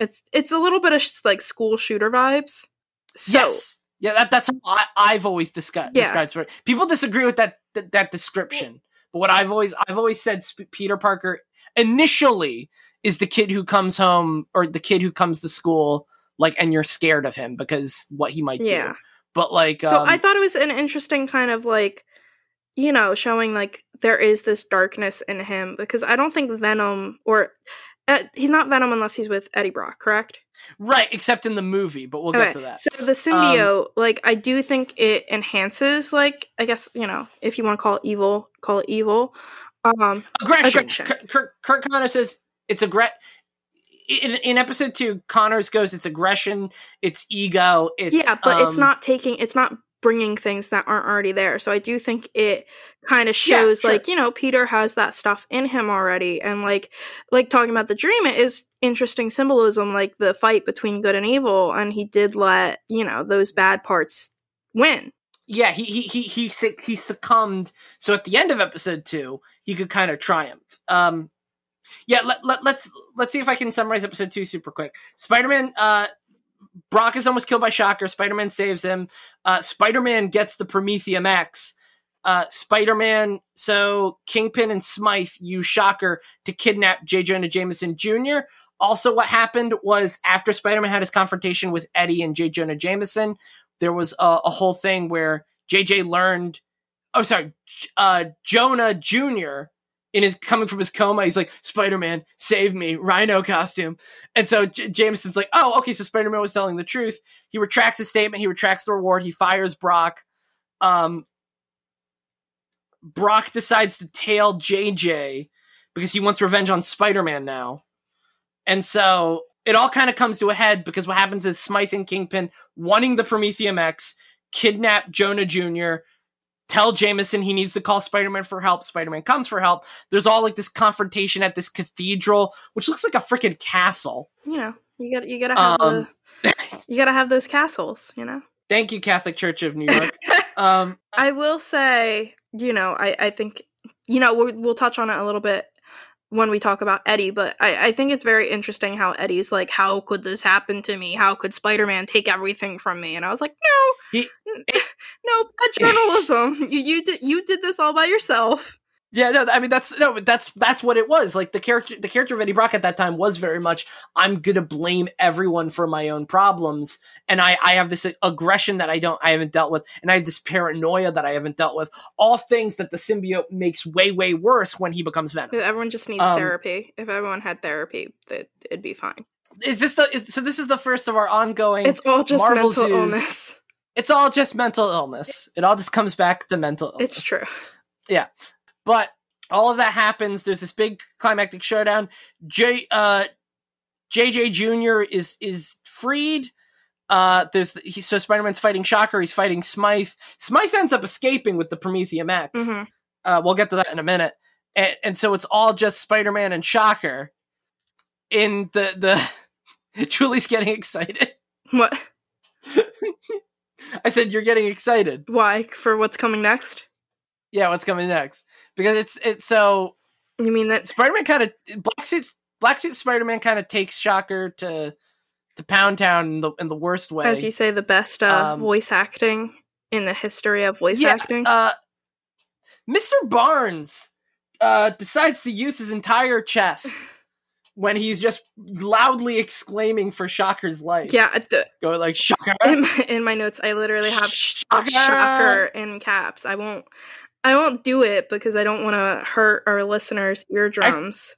It's it's a little bit of sh- like school shooter vibes. So
yes, yeah, that, that's how I, I've always discussed.
Yeah.
described People disagree with that that, that description, but what I've always I've always said Peter Parker initially is the kid who comes home or the kid who comes to school like and you're scared of him because what he might
yeah.
do. But like,
So
um,
I thought it was an interesting kind of like, you know, showing like there is this darkness in him because I don't think Venom or uh, he's not Venom unless he's with Eddie Brock, correct?
right, except in the movie, but we'll get to that.
So the symbiote, like I do think it enhances, like I guess you know, if you want to call it evil, call it evil. Um,
aggression.
aggression.
Curt, Curt, Connor says it's aggression. In, in episode two, Connors goes, "It's aggression, it's ego, it's
yeah, but it's
um,
not taking, it's not bringing things that aren't already there. So I do think it kind of
Yeah,
shows,
sure.
like you know, Peter has that stuff in him already, and like, like talking about the dream, it is interesting symbolism, like the fight between good and evil, and he did let you know those bad parts win.
Yeah, he he he he he succumbed. So at the end of episode two, he could kind of triumph. Um, yeah, let, let let's let's see if I can summarize episode two super quick. Spider Man, uh, Brock is almost killed by Shocker. Spider Man saves him. Uh, Spider Man gets the Promethium X. Uh, Spider Man, so Kingpin and Smythe use Shocker to kidnap J. Jonah Jameson Jr. Also, what happened was after Spider Man had his confrontation with Eddie and J. Jonah Jameson, there was a, a whole thing where JJ learned. Oh, sorry, uh, Jonah Jr. in his coming from his coma, he's like, "Spider Man, save me!" Rhino costume, and so J- Jameson's like, "Oh, okay." So Spider Man was telling the truth. He retracts his statement. He retracts the reward. He fires Brock. Um, Brock decides to tail JJ because he wants revenge on Spider Man now, and so it all kind of comes to a head because what happens is Smythe and Kingpin wanting the Promethium X kidnap Jonah Jr. Tell Jameson he needs to call Spider Man for help. Spider Man comes for help. There's all like this confrontation at this cathedral, which looks like a freaking castle.
You know, you got you got to have
Um,
the, [LAUGHS] you got to have those castles. You know.
Thank you, Catholic Church of New [LAUGHS] York. um,
I will say, you know, I, I think, you know, we'll, we'll touch on it a little bit when we talk about Eddie, but I, I think it's very interesting how Eddie's like, how could this happen to me? How could Spider Man take everything from me? And I was like, no,
He-
n- [LAUGHS] no, bad journalism. [LAUGHS] you you did you did this all by yourself.
Yeah, no, I mean that's no, but that's that's what it was. Like the character, the character of Eddie Brock at that time was very much, I'm gonna blame everyone for my own problems, and I I have this aggression that I don't, I haven't dealt with, and I have this paranoia that I haven't dealt with. All things that the symbiote makes way way worse when he becomes Venom.
Everyone just needs
Um,
therapy. If everyone had therapy, that it'd be fine.
Is this the? Is, so this is the first of our ongoing.
It's all just
Marvel
mental
zoos.
illness.
it's all just mental illness. It all just comes back to mental. illness.
It's true.
But all of that happens. There's this big climactic showdown. J uh JJ Jr. is is freed. Uh there's he, so Spider-Man's fighting Shocker, he's fighting Smythe. Smythe ends up escaping with the Promethium X.
hmm
Uh we'll get to that in a minute. And, and so it's all just Spider-Man and Shocker. In the the [LAUGHS] Julie's getting excited.
What? [LAUGHS]
I said you're getting excited.
Why? For what's coming next?
Yeah, what's coming next? Because it's it's so
You mean that
Spider-Man kind of black suit black suit Spider-Man kind of takes Shocker to to Pound Town in the in the worst way.
as you say, the best uh,
Um,
voice acting in the history of voice
Yeah,
acting.
uh, Mr. Barnes uh, decides to use his entire chest [LAUGHS] when he's just loudly exclaiming for Shocker's life.
yeah, the,
going like Shocker,
in, my, in my notes, I literally have
Shocker.
shocker in caps. I won't. I won't do it because I don't want to hurt our listeners' eardrums.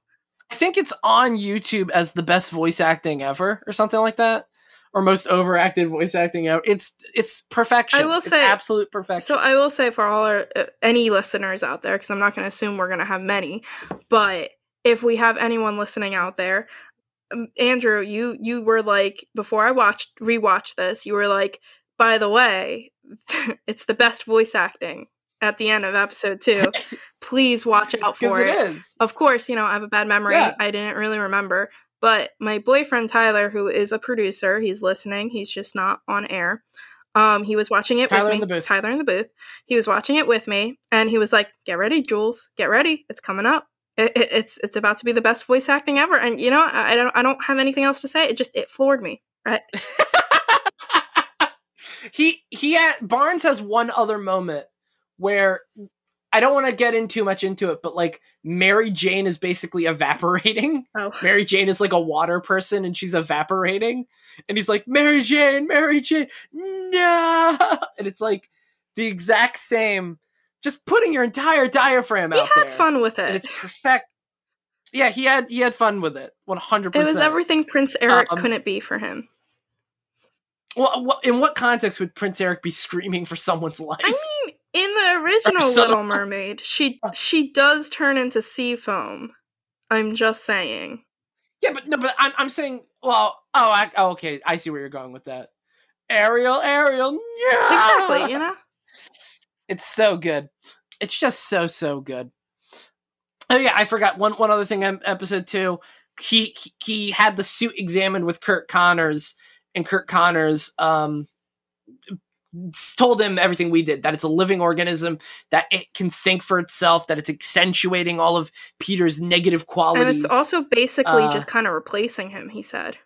I think it's on YouTube as the best voice acting ever, or something like that, or most overacted voice acting ever. It's it's perfection.
I will
It's
say-
absolute perfection.
so I will say for all our uh, any listeners out there, because I'm not going to assume we're going to have many, but if we have anyone listening out there, um, Andrew, you you were like before I watched rewatched this, you were like, by the way, [LAUGHS] it's the best voice acting at the end of episode two. [LAUGHS] Please watch out for it.
it is.
Of course, you know, I have a bad memory.
Yeah.
I didn't really remember. But my boyfriend Tyler, who is a producer, he's listening. He's just not on air. Um, he was watching it
Tyler
with
in
me.
the booth.
Tyler in the booth. He was watching it with me, and he was like, "Get ready, Jules. Get ready. It's coming up. It, it- it's it's about to be the best voice acting ever." And you know, I, I don't I don't have anything else to say. It just it floored me. Right? [LAUGHS]
he he had Barnes has one other moment where I don't want to get in too much into it, but like Mary Jane is basically evaporating.
Oh, [LAUGHS]
Mary Jane is like a water person and she's evaporating. And he's like, Mary Jane, Mary Jane, no. [LAUGHS] And it's like the exact same, just putting your entire diaphragm
he
out
had
there.
fun with
And
it.
it's perfect. Yeah, he had he had fun with it. One hundred
It was everything Prince Eric
Um,
couldn't be for him.
Well, in what context would Prince Eric be screaming for someone's life?
I mean, in the original Little [LAUGHS] Mermaid, she she does turn into sea foam. I'm just saying.
Yeah, but no, but I'm I'm saying, well, oh, I, oh, okay, I see where you're going with that. Ariel, Ariel, yeah,
Exactly, you know?
It's so good. It's just so so good. Oh yeah, I forgot one one other thing. Episode two, he he, he had the suit examined with Curt Connors, and Curt Connors um told him everything we did that it's a living organism that it can think for itself that it's accentuating all of peter's negative qualities
And it's also basically
Uh,
just kind of replacing him, he said.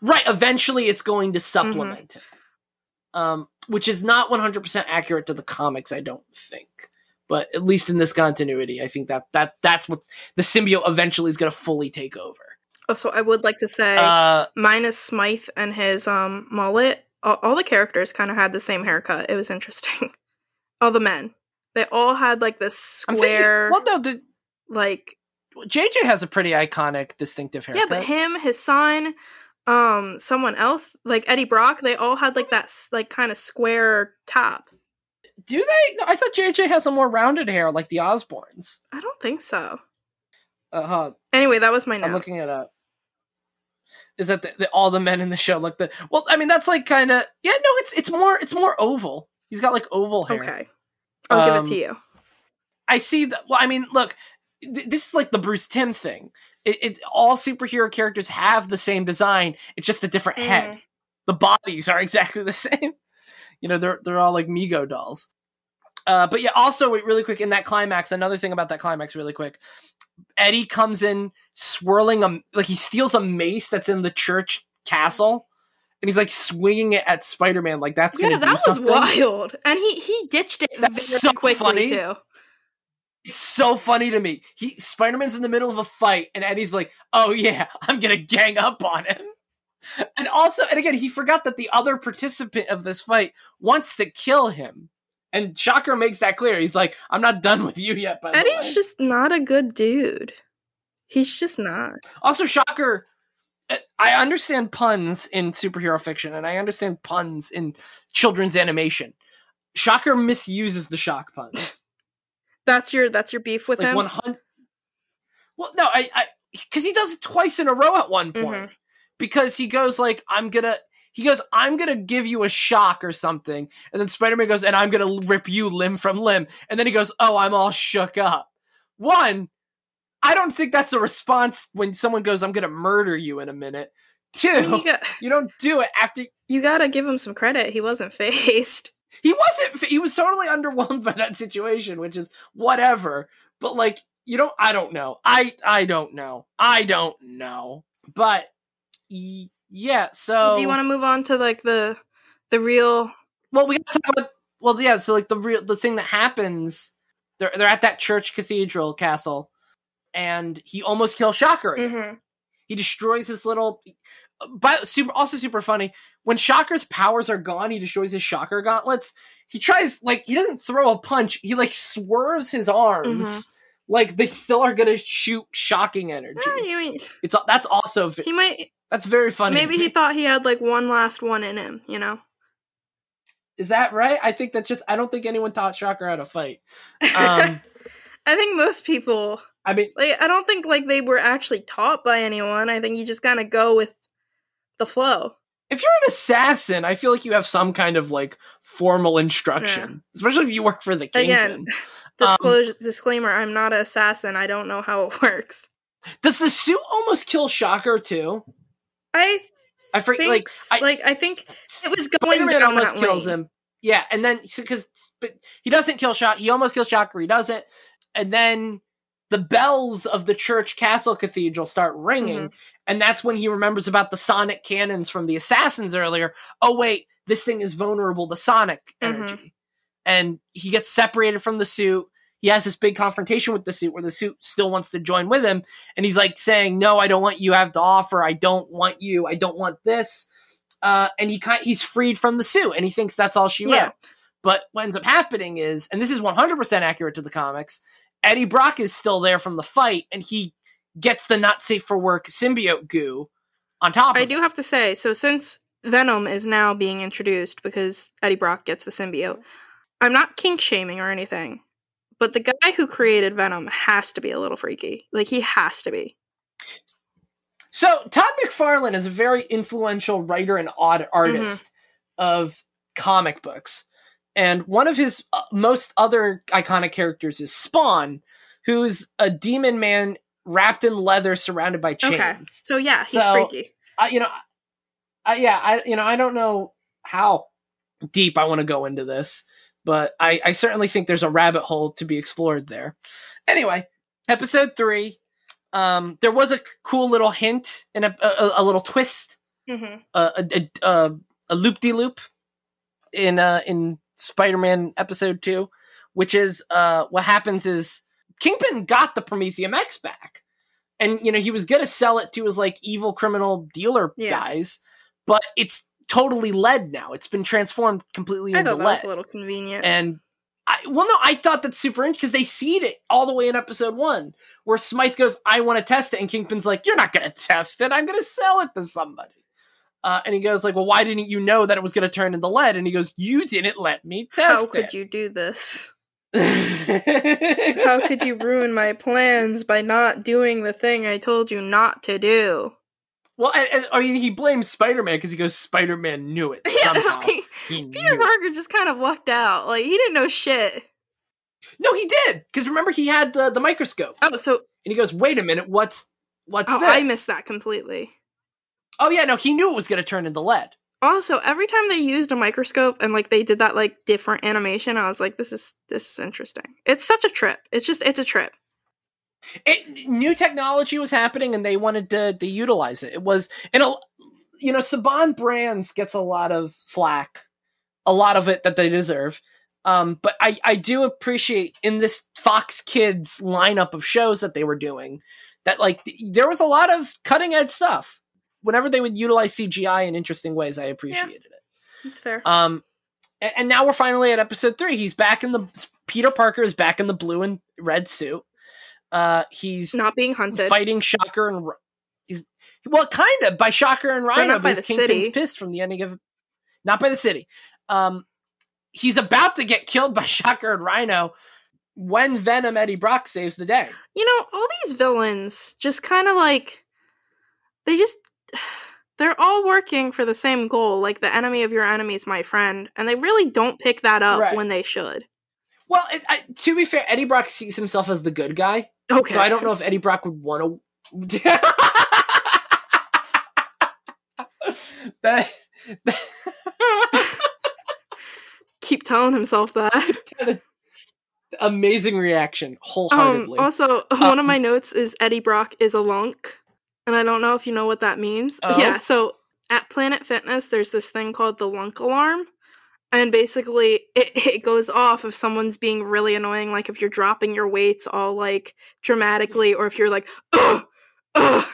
Right. Eventually, it's going to supplement him, um, which is not 100% accurate to the comics, I don't think. But at least in this continuity, I think that that that's what the symbiote eventually is going to fully take over.
Also, I would like to say,
Uh,
minus Smythe and his um mullet, all, all the characters kind of had the same haircut. It was interesting. [LAUGHS] all the men. They all had like this
I'm thinking.
square,
Well, no, the
like
JJ has a pretty iconic, distinctive haircut.
Yeah, but him, his son, um, someone else, like Eddie Brock, they all had like that, like kind of square top.
do they? No, I thought JJ has a more rounded hair, like the Osbournes.
I don't think so.
Uh huh.
Anyway, that was my Note.
I'm looking it up. Is that the, the, all the men in the show look the? Well, I mean, that's like kind of yeah. No, it's it's more it's more oval. He's got like oval hair.
Okay, I'll give
Um,
it to you.
I see that. Well, I mean, look, th- this is like the Bruce Timm thing. It, it all superhero characters have the same design. It's just a different head.
Mhm.
The bodies are [LAUGHS] exactly the same. You know, they're they're all like Mego dolls. Uh, but yeah, also wait, really quick in that climax. Another thing about that climax, really quick. Eddie comes in swirling a like he steals a mace that's in the church castle, and he's like swinging it at Spider Man. Like that's gonna
Yeah,
do
that was
something.
wild, and he he ditched it
That's
very
so
quickly
funny.
too.
It's so funny to me. He Spider Man's in the middle of a fight, and Eddie's like, "Oh yeah, I'm gonna gang up on him." And also, and again, he forgot that the other participant of this fight wants to kill him. And Shocker makes that clear. He's like, "I'm not done with you yet." By the
Eddie's just not a good dude. He's just not.
also Shocker. uh, I understand puns in superhero fiction, and I understand puns in children's animation. Shocker misuses the shock puns. [LAUGHS]
That's your that's your beef with
like
him.
one hundred. Well, no, I, I, because he does it twice in a row at one point.
Mhm.
Because he goes like, "I'm gonna," he goes, "I'm gonna give you a shock or something," and then Spider Man goes, "And I'm gonna rip you limb from limb," and then he goes, "Oh, I'm all shook up." One, I don't think that's a response when someone goes, "I'm gonna murder you in a minute." Two,
you, got, [LAUGHS]
you don't do it after
you gotta give him some credit. He wasn't [LAUGHS] phased.
he wasn't he was totally underwhelmed [LAUGHS] by that situation which is whatever but like you don't i don't know i i don't know i don't know but y- yeah so
Do you want to move on to like the the real?
well we gotta talk about well yeah so like the real the thing that happens they're they're at that church cathedral castle and he almost kills shocker.
Mhm.
He destroys his little. But super, also super funny. When Shocker's powers are gone, he destroys his Shocker gauntlets. He tries like he doesn't throw a punch. He like swerves his arms,
Mhm.
Like they still are gonna shoot shocking energy.
You mean-
It's that's also
he might
that's very funny.
maybe he thought he had like one last one in him. You know.
is that right? I think that's just I don't think anyone taught Shocker how to fight. Um, [LAUGHS]
I think most people
I mean,
like. I don't think like they were actually taught by anyone. I think you just kind of go with the flow.
if you're an assassin, I feel like you have some kind of like formal instruction, especially if you work for the kingpin.
Again, disclosure disclaimer: I'm not an assassin. I don't know how it [LAUGHS] works.
Does the suit almost kill Shocker too?
I
I forget.
think
Like, I,
like I think it was going
Spider-Man
down
almost
that
kills
lane.
him. Yeah, and then because but he doesn't kill Shock, he almost kills Shocker. He doesn't, and then the bells of the church castle cathedral start ringing,
Mm-hmm.
and that's when he remembers about the sonic cannons from the assassins earlier. Oh wait, this thing is vulnerable to sonic
Mhm.
energy, and he gets separated from the suit. He has this big confrontation with the suit where the suit still wants to join with him, and he's like saying, "No, I don't want you have to offer. I don't want you. I don't want this." Uh, and he kind he's freed from the suit, and he thinks that's all she wrote.
Yeah.
But what ends up happening is, and this is 100% accurate to the comics, Eddie Brock is still there from the fight, and he gets the not safe for work symbiote goo on top of it.
I
it.
do have to say, so since Venom is now being introduced because Eddie Brock gets the symbiote, I'm not kink shaming or anything, but the guy who created Venom has to be a little freaky. Like he has to be.
So Todd McFarlane is a very influential writer and odd artist
Mm-hmm.
of comic books, and one of his uh, most other iconic characters is Spawn, who's a demon man wrapped in leather, surrounded by chains.
Okay. So yeah, he's
So-
freaky.
I, you know, I, yeah, I, you know, I don't know how deep I want to go into this, but I, I certainly think there's a rabbit hole to be explored there. Anyway, episode three, um, there was a cool little hint and a, a, a little twist,
hmm
a, a, a, a loop de loop in, uh, in Spider-Man episode two, which is, uh, what happens is Kingpin got the Promethium X back and you know he was gonna sell it to his like evil criminal dealer
Yeah.
guys, but it's totally lead now. It's been transformed completely
I
into
thought that was a little convenient.
And I well, no, I thought that's super interesting because they seed it all the way in episode one, where Smythe goes, "I want to test it," and Kingpin's like, "You're not gonna test it. I'm gonna sell it to somebody." Uh, and he goes like, "Well, why didn't you know that it was gonna turn into lead?" And he goes, "You didn't let me test it.
How
it."
could you do this? [LAUGHS] How could you ruin my plans by not doing the thing I told you not to do?
Well, and, and, I mean, he blames Spider Man because he goes, Spider Man knew it [LAUGHS]
Yeah,
somehow.
like,
he
Peter
it.
Parker just kind of lucked out. Like he didn't know shit.
No, he did because remember he had the the microscope,
Oh, so
and he goes, "Wait a minute, what's what's
oh,
this?"
I missed that completely.
Oh yeah, no, he knew it was going to turn into lead.
Also, every time they used a microscope and like they did that like different animation, I was like, this is this is interesting. It's such a trip. It's just it's a trip.
It, new technology was happening, and they wanted to to utilize it. It was, and a, you know, Saban Brands gets a lot of flack, a lot of it that they deserve. Um, but I, I do appreciate in this Fox Kids lineup of shows that they were doing that like th- there was a lot of cutting edge stuff. Whenever they would utilize CGI in interesting ways, I appreciated it.
That's fair.
Um, and, and now we're finally at episode three. He's back in the Peter Parker is back in the blue and red suit. Uh, he's
Not being hunted.
fighting Shocker and he's well, kind of by Shocker and Rhino
not by the
Kingpin's
city.
pissed from the ending of not by the city. Um, he's about to get killed by [LAUGHS] Shocker and Rhino when Venom Eddie Brock saves the day.
You know, all these villains just kind of like they just [SIGHS] they're all working for the same goal, like the enemy of your enemy is my friend, and they really don't pick that up
Right.
when they should.
Well, it, I, to be fair, Eddie Brock sees himself as the good guy,
Okay.
so I don't know if Eddie Brock would want to. [LAUGHS] that, that [LAUGHS]
keep telling himself that.
amazing reaction,
Um,
wholeheartedly.
also, one of
Um,
my notes is Eddie Brock is a lunk, and I don't know if you know what that means.
Oh.
Yeah, so at Planet Fitness, there's this thing called the lunk alarm, and basically it, [LAUGHS] it goes off if someone's being really annoying, like if you're dropping your weights all like dramatically, or if you're like, [CLEARS THROAT] ugh, ugh,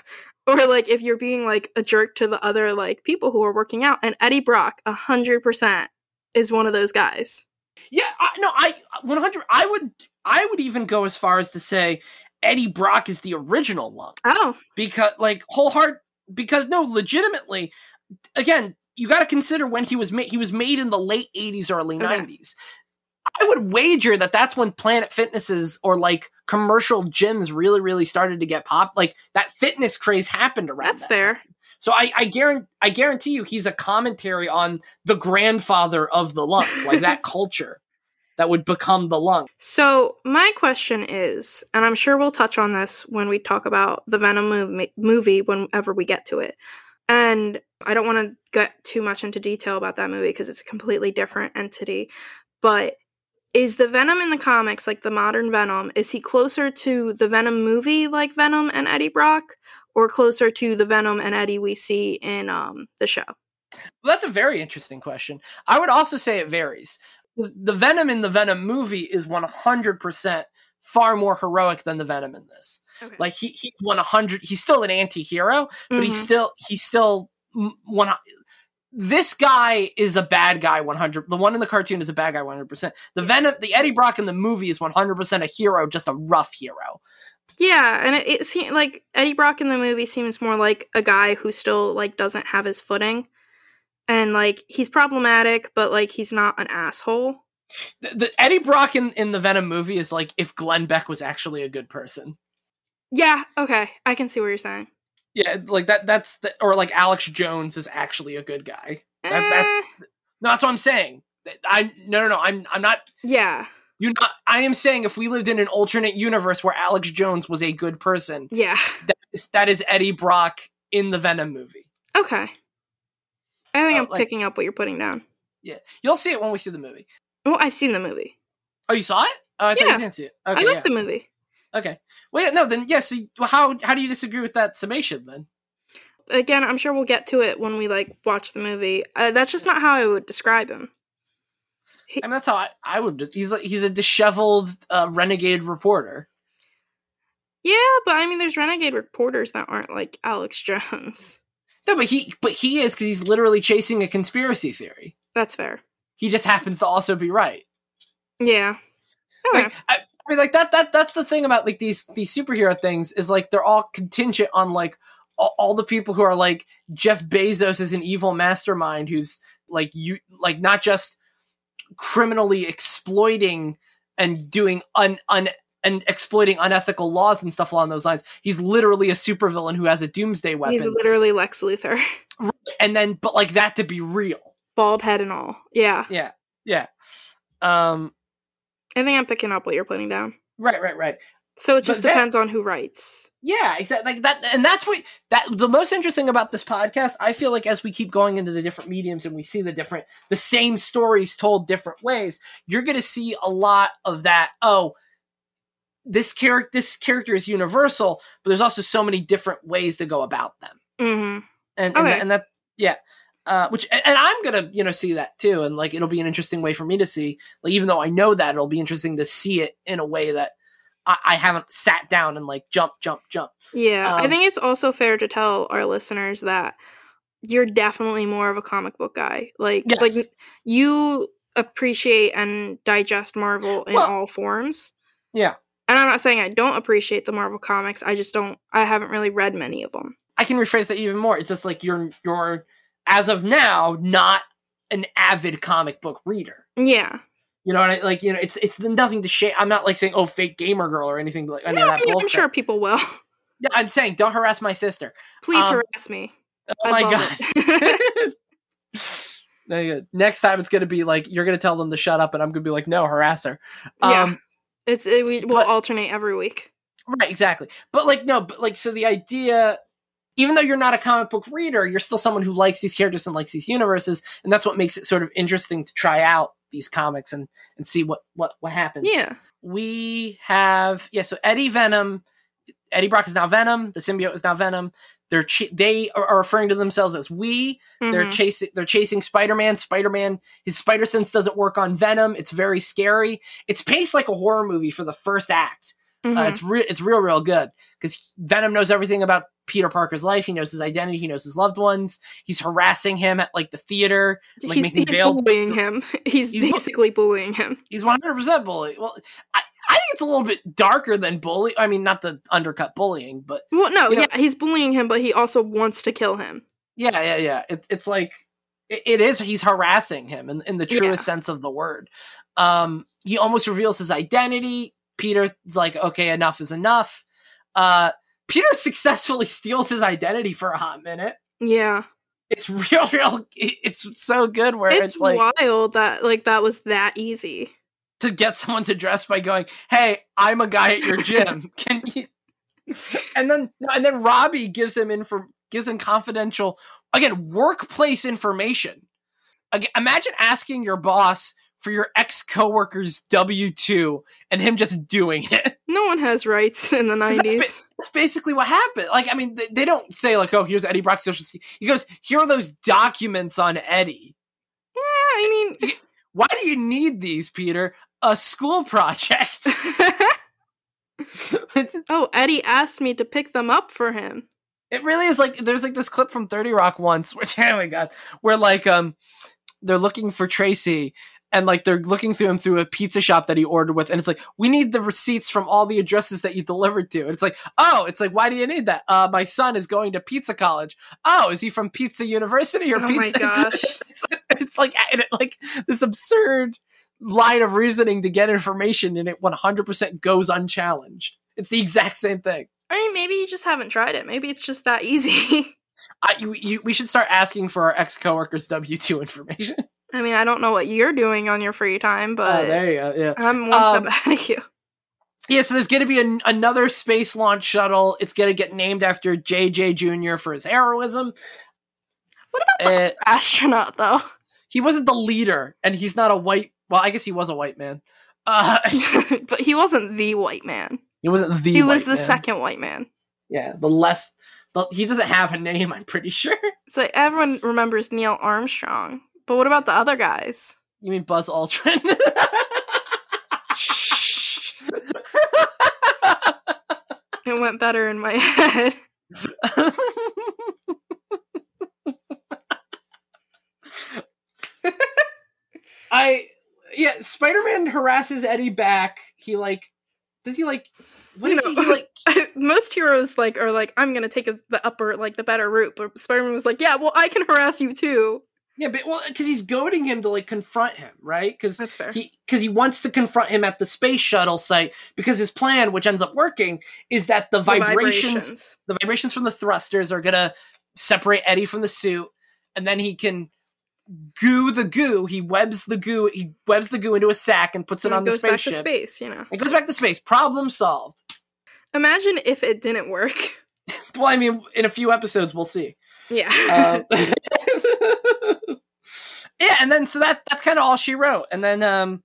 or like if you're being like a jerk to the other like people who are working out. And Eddie Brock, a hundred percent, is one of those guys.
Yeah, I, no, I 100. I would, I would even go as far as to say Eddie Brock is the original lump
Oh,
because, like, whole heart. Because no, legitimately, again, you got to consider when he was made. He was made in the late 80s, early
Okay.
90s. I would wager that that's when Planet Fitnesses or like commercial gyms really, really started to get pop. Like that fitness craze happened around.
that's
that
fair.
time. So I, I guarantee I guarantee you he's a commentary on the grandfather of the lunk, like that [LAUGHS] culture that would become the lunk.
So my question is, and I'm sure we'll touch on this when we talk about the Venom movie, movie whenever we get to it. And I don't want to get too much into detail about that movie because it's a completely different entity. But is the Venom in the comics, like the modern Venom, is he closer to the Venom movie, like Venom and Eddie Brock, or closer to the Venom and Eddie we see in um, the show?
Well, that's a very interesting question. I would also say it varies. The Venom in the Venom movie is 100% far more heroic than the Venom in this. Okay. Like he he's 100 he's still an anti-hero, but mm-hmm. he's still he's still one this guy is a bad guy 100 the one in the cartoon is a bad guy 100% the venom the eddie brock in the movie is 100% a hero just a rough hero.
Yeah and it, it seems like eddie brock in the movie seems more like a guy who still like doesn't have his footing. And like he's problematic but like he's not an asshole.
The, the eddie brock in, in the venom movie is like if glenn beck was actually a good person.
Yeah okay i can see what you're saying
yeah, like that. That's the, or like Alex Jones is actually a good guy. That, that's eh. no, that's what I'm saying. I no no no. I'm I'm not.
Yeah.
You not. I am saying if we lived in an alternate universe where Alex Jones was a good person.
Yeah.
That is, that is Eddie Brock in the Venom movie.
Okay. I think uh, I'm like, picking up what you're putting down.
Yeah, you'll see it when we see the movie.
Oh, I've seen the movie.
Oh, you saw it? Oh, I yeah. you didn't see it. Okay,
I like
yeah.
the movie.
Okay. Well, yeah, no, then yes. Yeah, so how how do you disagree with that summation then?
Again, I'm sure we'll get to it when we like watch the movie. Uh, that's just not how I would describe him.
He, I mean, that's how I, I would. He's like he's a disheveled uh, renegade reporter.
Yeah, but I mean, there's renegade reporters that aren't like Alex [LAUGHS] Jones.
No, but he but he is because he's literally chasing a conspiracy theory.
That's fair.
He just happens to also be right.
Yeah.
Okay. Like, I, I mean, like that that that's the thing about like these these superhero things is like they're all contingent on like all, all the people who are like Jeff Bezos is an evil mastermind who's like you like not just criminally exploiting and doing un un and exploiting unethical laws and stuff along those lines. He's literally a supervillain who has a doomsday weapon.
He's literally Lex Luthor.
And then but like that to be real.
Bald head and all. Yeah.
Yeah. Yeah. Um
I think I'm picking up what you're putting down.
Right, right, right.
So it just but depends that, on who writes.
Yeah, exactly. Like that, and that's what that the most interesting about this podcast. I feel like as we keep going into the different mediums and we see the different, the same stories told different ways, you're going to see a lot of that. Oh, this character, this character is universal, but there's also so many different ways to go about them.
Mm-hmm.
And, okay. and, and that, yeah. Uh, which and I'm gonna you know see that too, and like it'll be an interesting way for me to see. Like even though I know that, it'll be interesting to see it in a way that I, I haven't sat down and like jump, jump, jump.
Yeah, um, I think it's also fair to tell our listeners that you're definitely more of a comic book guy. Like yes. like you appreciate and digest Marvel in well, all forms.
Yeah.
And I'm not saying I don't appreciate the Marvel comics. I just don't. I haven't really read many of them.
I can rephrase that even more. It's just like you're you're as of now, not an avid comic book reader.
Yeah.
You know, I, like you know, it's it's nothing to shame. I'm not like saying, "Oh, fake gamer girl" or anything like any no, that.
I'm sure people will.
Yeah, I'm saying, don't harass my sister.
Please um, harass me.
Oh my god. [LAUGHS] Next time it's gonna be like you're gonna tell them to shut up, and I'm gonna be like, no, harass her.
Um, yeah, it's it, we will alternate every week.
Right, exactly. But like no, but like so the idea even though you're not a comic book reader, you're still someone who likes these characters and likes these universes, and that's what makes it sort of interesting to try out these comics and and see what what what happens.
Yeah,
we have yeah. So Eddie Venom, Eddie Brock is now Venom. The symbiote is now Venom. They're ch- they are referring to themselves as we. Mm-hmm. They're chasing they're chasing Spider Man. Spider Man his spider sense doesn't work on Venom. It's very scary. It's paced like a horror movie for the first act. Uh, mm-hmm. Uh, it's real it's real real good because Venom knows everything about Peter Parker's life. He knows his identity. He knows his loved ones. He's harassing him at like the theater. Like,
he's, he's bullying him. [LAUGHS] He's, he's basically bu- bullying him.
He's one hundred percent bully. Well, I, I think it's a little bit darker than bully. I mean, not the undercut bullying, but
well, no, yeah, know, he's bullying him, but he also wants to kill him.
Yeah, yeah, yeah. It, it's like it, it is. He's harassing him in, in the truest yeah. sense of the word. Um, he almost reveals his identity. Peter's like, okay, enough is enough. Uh, Peter successfully steals his identity for a hot minute.
Yeah.
It's [LAUGHS] real, real. It's so good where
It's,
it's, like
wild that like that was that easy.
to get someone to dress by going, "Hey, I'm a guy at your [LAUGHS] gym. Can you?" [LAUGHS] And then and then Robbie gives him info, gives him confidential again workplace information. Again, imagine asking your boss for your ex coworker's W two and him just doing it. [LAUGHS]
No one has rights in the nineties.
That's basically what happened. Like, I mean, they, they don't say like, "Oh, here's Eddie Brock's social." security." He goes, "Here are those documents on Eddie."
Yeah, I mean [LAUGHS]
Why do you need these, Peter? A school project. [LAUGHS]
Oh, Eddie asked me to pick them up for him.
It really is like there's like this clip from 30 Rock once where oh my god, where like um they're looking for Tracy and like they're looking through him through a pizza shop that he ordered with and it's like we need the receipts from all the addresses that you delivered to. And it's like, "Oh, it's like why do you need that? Uh my son is going to pizza college. Oh, is he from Pizza University or
Oh my
Pizza [LAUGHS]
gosh.
it's, like, it's like it, like this absurd line of reasoning to get information and it 100% goes unchallenged. It's the exact same thing.
I mean, maybe you just haven't tried it. Maybe it's just that easy. [LAUGHS]
I, you, you, we should start asking for our ex coworkers W two information.
I mean, I don't know what you're doing on your free time, but
oh, there you go. Yeah,
I'm one
Um,
step ahead of you.
yeah. So there's going to be an, another space launch shuttle. It's going to get named after JJ Junior for his heroism.
What about
Uh,
astronaut though?
he wasn't the leader, and he's not a white. Well, I guess he was a white man. Uh, [LAUGHS]
but he wasn't the white man.
he wasn't the.
he was the
man.
second white man.
Yeah, the less. The, he doesn't have a name. I'm pretty [LAUGHS] sure.
So everyone remembers Neil Armstrong, but what about the other guys?
You mean Buzz Aldrin? [LAUGHS]
Shh. It went better in my head. [LAUGHS]
I yeah, Spider-Man harasses Eddie back. He like does he like what
You know,
he, he like [LAUGHS]
Most heroes like are like, I'm gonna take a, the upper, like the better route. But Spider-Man was like, yeah, well, I can harass you too.
Yeah, but well cuz he's goading him to like confront him, right? Cuz
That's fair.
he cuz he wants to confront him at the space shuttle site because his plan which ends up working is that the
The
vibrations the vibrations from the thrusters are going to separate Eddie from the suit and then he can goo the goo. He webs the goo. He webs the goo into a sack and puts it
And
on the
goes back to
spaceship.
space. You know.
It goes back to space. Problem solved.
Imagine if it didn't work. [LAUGHS]
Well, I mean, in a few episodes, we'll see.
Yeah.
Um, [LAUGHS] [LAUGHS] yeah, and then so that that's kind of all she wrote. And then, um,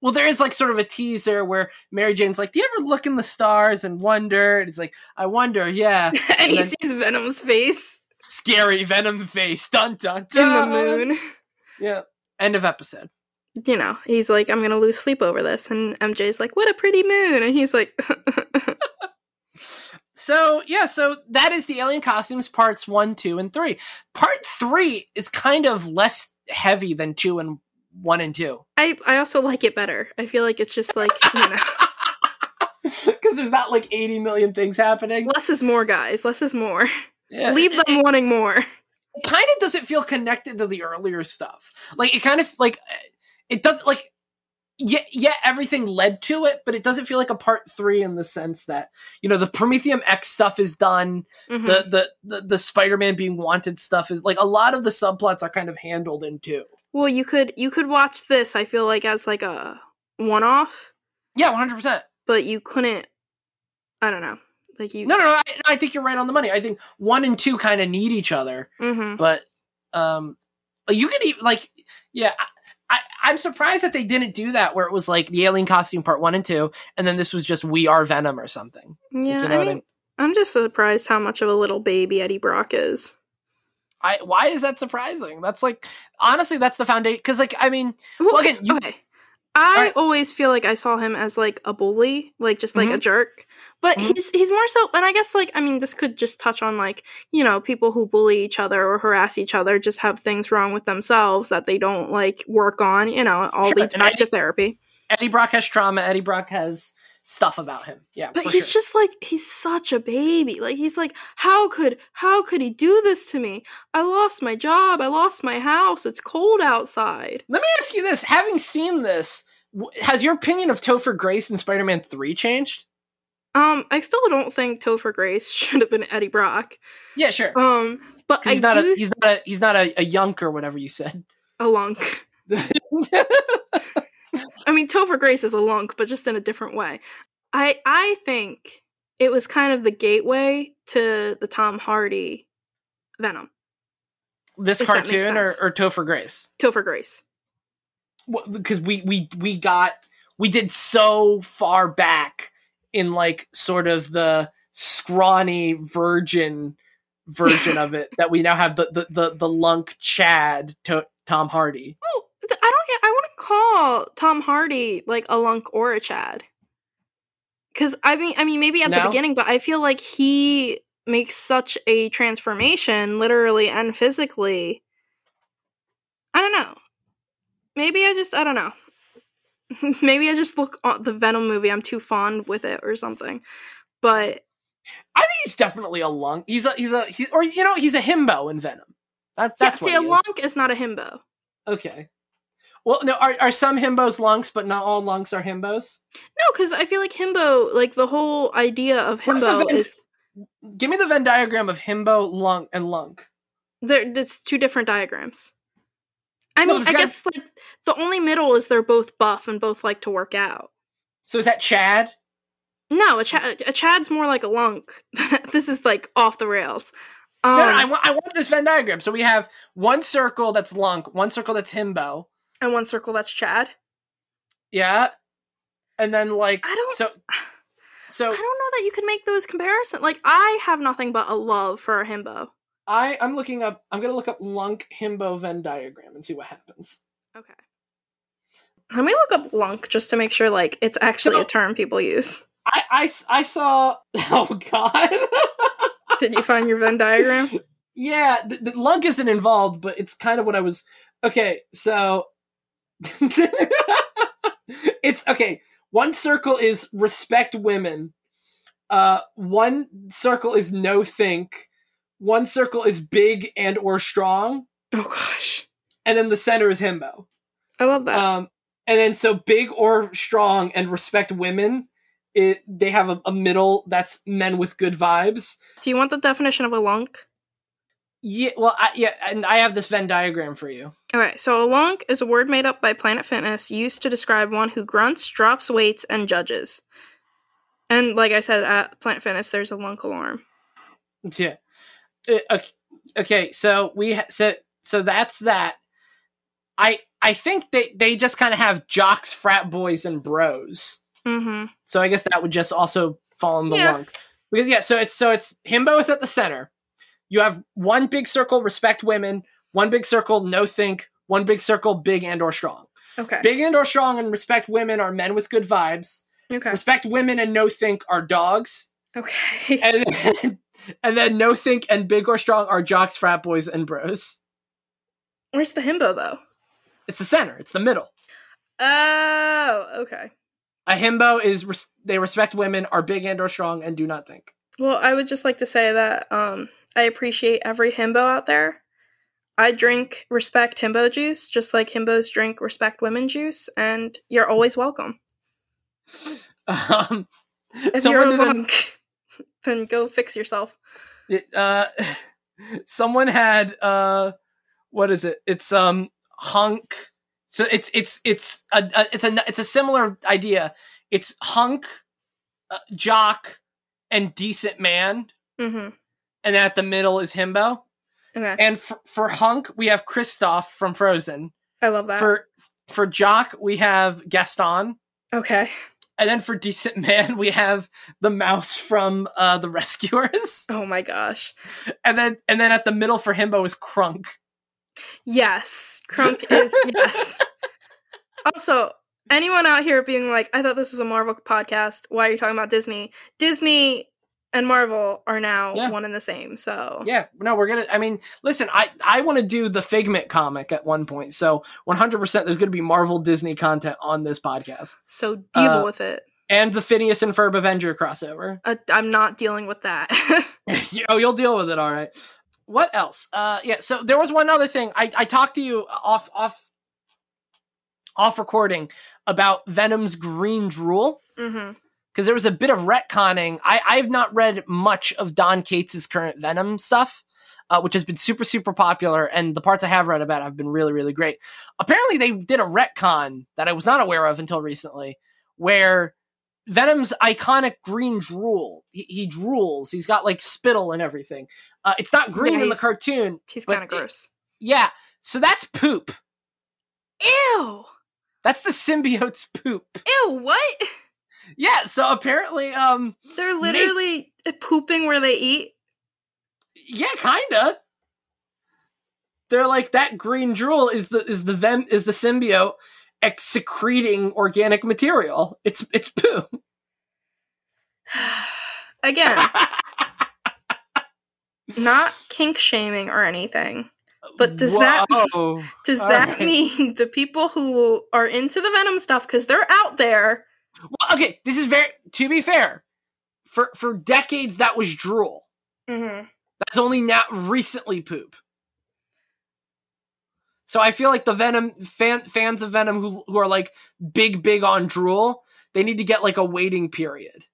well, there is like sort of a teaser where Mary Jane's like, "Do you ever look in the stars and wonder?" And it's like, "I wonder." Yeah, [LAUGHS]
and he
then-
sees Venom's face
scary Venom face. Dun dun dun, in
the moon.
Yeah. End of episode.
You know, he's like, I'm gonna lose sleep over this, and MJ's like, "What a pretty moon," and he's like, [LAUGHS]
So yeah, so that is the alien costumes parts one, two, and three. Part three is kind of less heavy than two and one and two.
I I also like it better. I feel like it's just like you know, [LAUGHS]
Because there's not like 80 million things happening.
less is more, guys. Less is more.
Yeah.
Leave
It-
them wanting more.
It, kind of doesn't feel connected to the earlier stuff. Like it kind of like it doesn't like yeah yeah everything led to it, but it doesn't feel like a part three in the sense that you know the Promethium X stuff is done.
Mhm.
The, the the the Spider-Man being wanted stuff is like a lot of the subplots are kind of handled in two.
well, you could you could watch this. I feel like as like a one off,
Yeah, 100. percent
but you couldn't. I don't know. Like you.
No, no, no. I, I think you're right on the money. I think one and two kind of need each other,
hmm
but um, you could even like, yeah. I, I'm surprised that they didn't do that, where it was like the alien costume part one and two, and then this was just we are Venom or something.
Yeah,
you know
I
what I
mean,
mean?
I'm just surprised how much of a little baby Eddie Brock is.
I why is that surprising? That's like honestly, that's the foundation. Because like I mean,
Well,
again, you-
okay. I
Alright.
always feel like I saw him as like a bully, like just like a
Mhm.
jerk. But
Mhm.
he's he's more so, and I guess like I mean, this could just touch on like you know people who bully each other or harass each other just have things wrong with themselves that they don't like work on. You know, all
Sure,
leads
and
back
I
to therapy.
Eddie Brock has trauma. Eddie Brock has stuff about him. Yeah,
But he's
sure.
just like he's such a baby. Like he's like, how could how could he do this to me? I lost my job. I lost my house. It's cold outside.
Let me ask you this: Having seen this, has your opinion of Topher Grace in Spider-Man Three changed?
Um, I still don't think Topher Grace [LAUGHS] should have been Eddie Brock.
Yeah, sure.
Um, but
'Cause
I
he's not
do
a he's not a he's not a, a yunk or whatever you said.
a lunk. [LAUGHS] I mean, Topher Grace is a lunk, but just in a different way. I I think it was kind of the gateway to the Tom Hardy Venom.
this cartoon or, or Topher Grace?
Topher Grace.
because we we we got we did so far back in like sort of the scrawny virgin version of it [LAUGHS] that we now have the the the, the lunk Chad to Tom Hardy.
Oh, I don't. I wouldn't call Tom Hardy like a lunk or a Chad. Because I mean, I mean, maybe at the beginning, but I feel like he makes such a transformation, literally and physically. I don't know. Maybe I just. I don't know. [LAUGHS] maybe I just look at the Venom movie. I'm too fond with it or something. But
I think he's definitely a lunk. He's a he's a he, or you know he's a himbo in Venom. That, that's
yeah, see, a
is.
lunk is not a himbo.
Okay. Well, no, are are some himbos lunks, but not all lunks are himbos?
No, because I feel like himbo, like the whole idea of himbo
Venn-
is
Give me the Venn diagram of himbo, lunk, and lunk.
there. It's two different diagrams. I mean, I guess like the only middle is they're both buff and both like to work out.
So is that Chad?
No, a, a Chad's more like a lunk. [LAUGHS] this is like off the rails. Um,
no, no, I want I want this Venn diagram. So we have one circle that's lunk, one circle that's himbo.
and one circle that's Chad.
Yeah. And then like
I don't-
so [SIGHS] so
I don't know that you can make those comparisons. Like I have nothing but a love for a himbo.
I I'm looking up I'm gonna look up lunk himbo Venn diagram and see what happens.
Okay. Let me look up lunk just to make sure like it's actually
So-
a term people use.
I I saw [LAUGHS] oh god.
Did you find your Venn diagram? [LAUGHS]
yeah, the, the lunk isn't involved, but it's kind of what I was okay, so [LAUGHS] it's okay. One circle is respect women. Uh one circle is no think. One circle is big and or strong.
Oh gosh.
and then the center is himbo.
I love that.
Um, and then so big or strong and respect women. It, they have a, a middle that's men with good vibes.
Do you want the definition of a lunk?
Yeah, well, I, yeah, and I have this Venn diagram for you.
All right, so a lunk is a word made up by Planet Fitness used to describe one who grunts, drops weights, and judges. And like I said at Planet Fitness, there's a lunk alarm.
Yeah. Uh, okay, okay, so we ha- so so that's that. I I think they they just kind of have jocks, frat boys, and bros.
Mm-hmm.
So I guess that would just also fall in the
Yeah.
lunk. Because yeah, so it's so it's himbo is at the center. You have one big circle, respect women, one big circle, no think, one big circle, big and or strong.
Okay.
Big and or strong and respect women are men with good vibes.
okay.
Respect women and no think are dogs.
Okay. [LAUGHS]
And then, and then no think and big or strong are jocks, frat boys, and bros.
Where's the himbo though?
It's the center. It's the middle.
Oh, okay.
A himbo is res- they respect women, are big and or strong, and do not think.
Well, I would just like to say that um, I appreciate every himbo out there. I drink respect himbo juice, just like himbos drink respect women juice, and you're always welcome. [LAUGHS]
Um,
If
someone
you're a
an-
lunk, [LAUGHS] then go fix yourself.
it, uh [LAUGHS] someone had uh what is it? It's um hunk. So it's it's it's a, a it's a it's a similar idea. It's hunk uh, jock and decent man.
Mm-hmm.
and at the middle is himbo.
Okay,
and for, for hunk we have Kristoff from frozen.
I love that.
for for jock we have gaston.
Okay,
and then for decent man we have the mouse from uh the rescuers [LAUGHS]
oh my gosh,
and then and then at the middle for himbo is Kronk
yes, Kronk is [LAUGHS] yes. Also, anyone out here being like, "I thought this was a Marvel podcast. Why are you talking about Disney?" Disney and Marvel are now
Yeah.
one and the same. So
Yeah, no, we're gonna. I mean, listen, I I want to do the Figment comic at one point, so 100 percent there's gonna be Marvel Disney content on this podcast,
so deal
Uh,
with it.
and the Phineas and Ferb Avenger crossover.
Uh, I'm not dealing with that. [LAUGHS] [LAUGHS]
oh, you'll deal with it, all right. What else? Uh, yeah. So there was one other thing. I I talked to you off off off recording about Venom's green drool.
hmm
because there was a bit of retconning. I I've not read much of Donny Cates' current Venom stuff. Uh, which has been super super popular and the parts i have read about have been really really great apparently they did a retcon that i was not aware of until recently where Venom's iconic green drool. He, he drools. He's got like spittle and everything. Uh, it's not green
Yeah,
in the cartoon.
He's kind of
it-
gross.
Yeah, so that's poop.
Ew.
That's the symbiote's poop.
Ew. What?
Yeah, so apparently, um,
They're literally pooping where they eat.
yeah, kinda. They're like that green drool is the is the ven is the symbiote excreting organic material. It's it's poo. [SIGHS]
Again, [LAUGHS] not kink shaming or anything. But does that-
Whoa.
Does
All
that
right.
mean [LAUGHS] the people who are into the Venom stuff, because they're out there,
okay, this is very to be fair. For for decades that was drool.
mm-hmm.
That's only now recently poop. So I feel like the Venom fan, fans of Venom who who are like big big on drool, they need to get like a waiting period.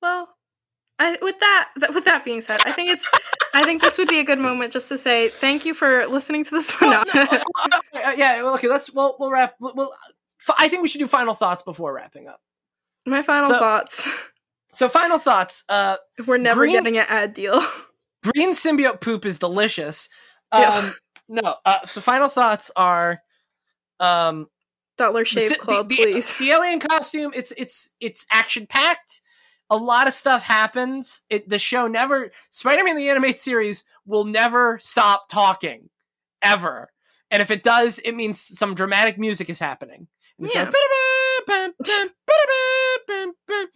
well, I, with that, th- with that being said, I think it's, I think this would be a good moment just to say thank you for listening to this one.
Well, no, [LAUGHS] uh, yeah, well, okay, let's we'll we'll wrap. We'll, I think we should do final thoughts before wrapping up.
My final
So-
thoughts:
So final thoughts. Uh,
We're never
Green-
getting an ad deal. [LAUGHS]
green symbiote poop is delicious. Um, no. Uh, so final thoughts are, um,
Dollar
the
Shave
si-
Club,
the,
please.
The, alien costume, it's it's it's action packed. A lot of stuff happens. It the show never Spider-Man the animated series will never stop talking ever. And if it does, it means some dramatic music is happening. And
Yeah.
going, "Ba-da-ba, bam, bam, ba-da-ba, bam, bam."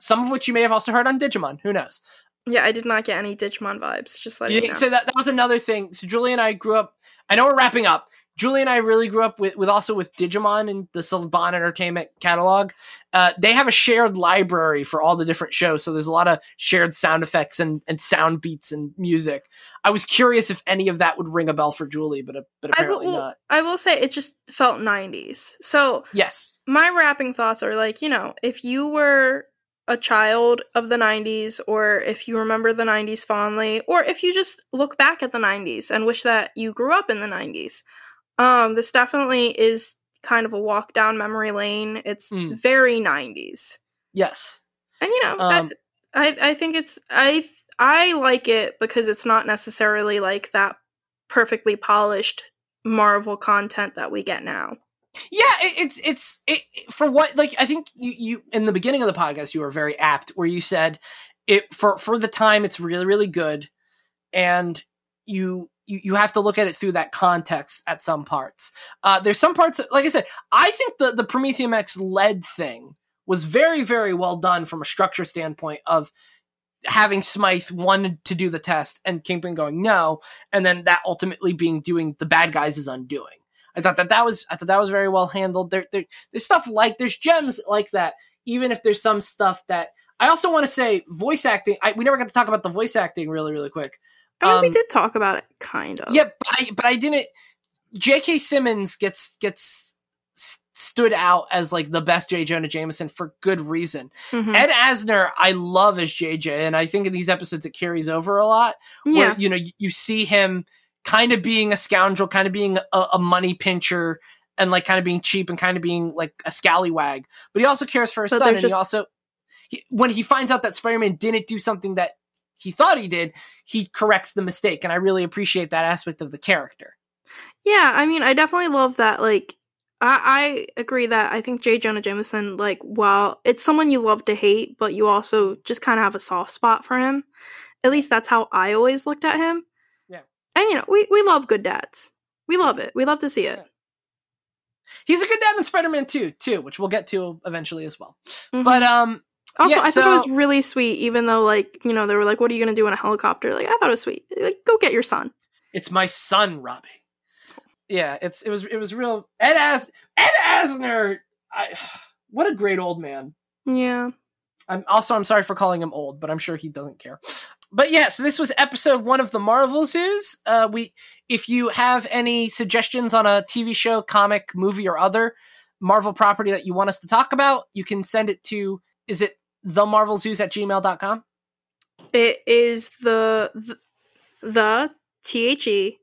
Some of which you may have also heard on Digimon. Who knows?
yeah, I did not get any Digimon vibes. Just letting you know.
so that, that was another thing. So Julie and I grew up. I know we're wrapping up. Julie and I really grew up with, with also with Digimon and the Saban Entertainment catalog. Uh, they have a shared library for all the different shows, so there's a lot of shared sound effects and, and sound beats and music. I was curious if any of that would ring a bell for Julie, but uh, but
I will-
apparently not.
I will say it just felt 90s. So
Yes,
my wrapping thoughts are like, you know, if you were a child of the 90s, or if you remember the 90s fondly, or if you just look back at the 90s and wish that you grew up in the 90s, um, this definitely is kind of a walk down memory lane. It's
Mm.
very 90s.
yes,
And you know,
Um,
I, I I think it's I I like it because it's not necessarily like that perfectly polished Marvel content that we get now.
yeah. It, it's it's it, for what like I think you you in the beginning of the podcast you were very apt where you said it for for the time it's really really good and you you, you have to look at it through that context at some parts uh there's some parts like i said i think the the Promethium X lead thing was very very well done from a structure standpoint of having smythe wanted to do the test and kingpin going no and then that ultimately being doing the bad guys is undoing i thought that that was i thought that was very well handled there, there there's stuff like there's gems like that even if there's some stuff that I also want to say voice acting. I, we never got to talk about the voice acting really, really quick.
I mean, we
Um,
did talk about it, kind of.
Yeah, but I, but I didn't. J.K. Simmons gets gets stood out as like the best J. Jonah Jameson for good reason.
Mhm.
Ed Asner, I love as JJ, and I think in these episodes it carries over a lot.
yeah.
You know you, you see him kind of being a scoundrel, kind of being a, a money pincher, and like kind of being cheap and kind of being like a scallywag. But he also cares for his
But
son, and
just-
he also he, when he finds out that Spider-Man didn't do something that he thought he did, he corrects the mistake, and I really appreciate that aspect of the character.
Yeah, I mean, I definitely love that. Like, I, I agree that I think J. Jonah Jameson, like, while it's someone you love to hate, but you also just kind of have a soft spot for him. At least that's how I always looked at him.
Yeah.
And, you know, we, we love good dads. We love it. We love to see it.
He's a good dad in Spider-Man 2, too, which we'll get to eventually as well.
Mhm.
But um,
also,
yeah,
I thought it was really sweet, even though, like, you know, they were like, what are you going to do in a helicopter? Like, I thought it was sweet. Like, go get your son.
it's my son, Robbie. Yeah, it's it was it was real. Ed As Ed Asner, I, [SIGHS] what a great old man.
Yeah.
I'm also I'm sorry for calling him old, but I'm sure he doesn't care. But yeah, so this was episode one of the Marvelzoos. Uh, we, if you have any suggestions on a TV show, comic, movie, or other Marvel property that you want us to talk about, you can send it to. Is it the Marvelzoos at gmail.com?
It is the the, the T H E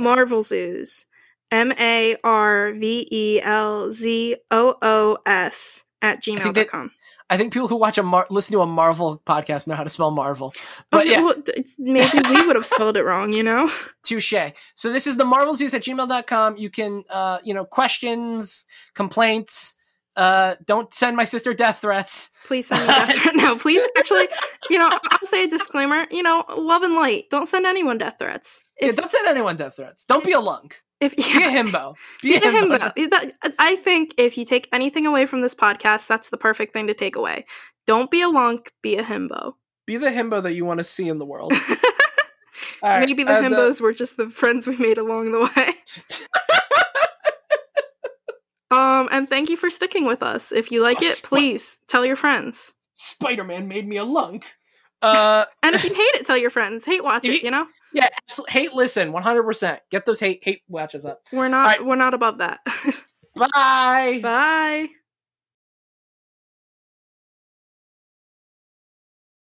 Marvelzoos M A R V E L Z O O S at
think that-
gmail.com.
I think people who watch a Mar- listen to a Marvel podcast know how to spell Marvel. But yeah,
well, maybe we would have spelled it wrong, you know? [LAUGHS]
touche. So this is the Marvelzoos at gmail.com. You can, uh, you know, questions, complaints. Uh, don't send my sister death threats.
Please send me [LAUGHS] death threats. No, please actually, you know, I'll say a disclaimer, you know, love and light. Don't send anyone death threats.
Yeah, don't send anyone death threats. Don't be a lunk.
if
Be
yeah,
a himbo. Be,
be
a himbo.
himbo. I think if you take anything away from this podcast, that's the perfect thing to take away. Don't be a lunk, be a himbo.
Be the himbo that you want to see in the world. [LAUGHS] All right,
Maybe the
uh,
himbos were just the friends we made along the way. [LAUGHS] um, and thank you for sticking with us. If you like
Oh,
it,
sp-
please tell your friends.
Spider-Man made me a lunk. Uh, [LAUGHS]
And if you hate it, tell your friends. Hate watch it. you- know,
yeah, absol- hate listen, one hundred percent. Get those hate hate watches up.
we're not
Alright.
we're not above that. [LAUGHS]
Bye.
Bye.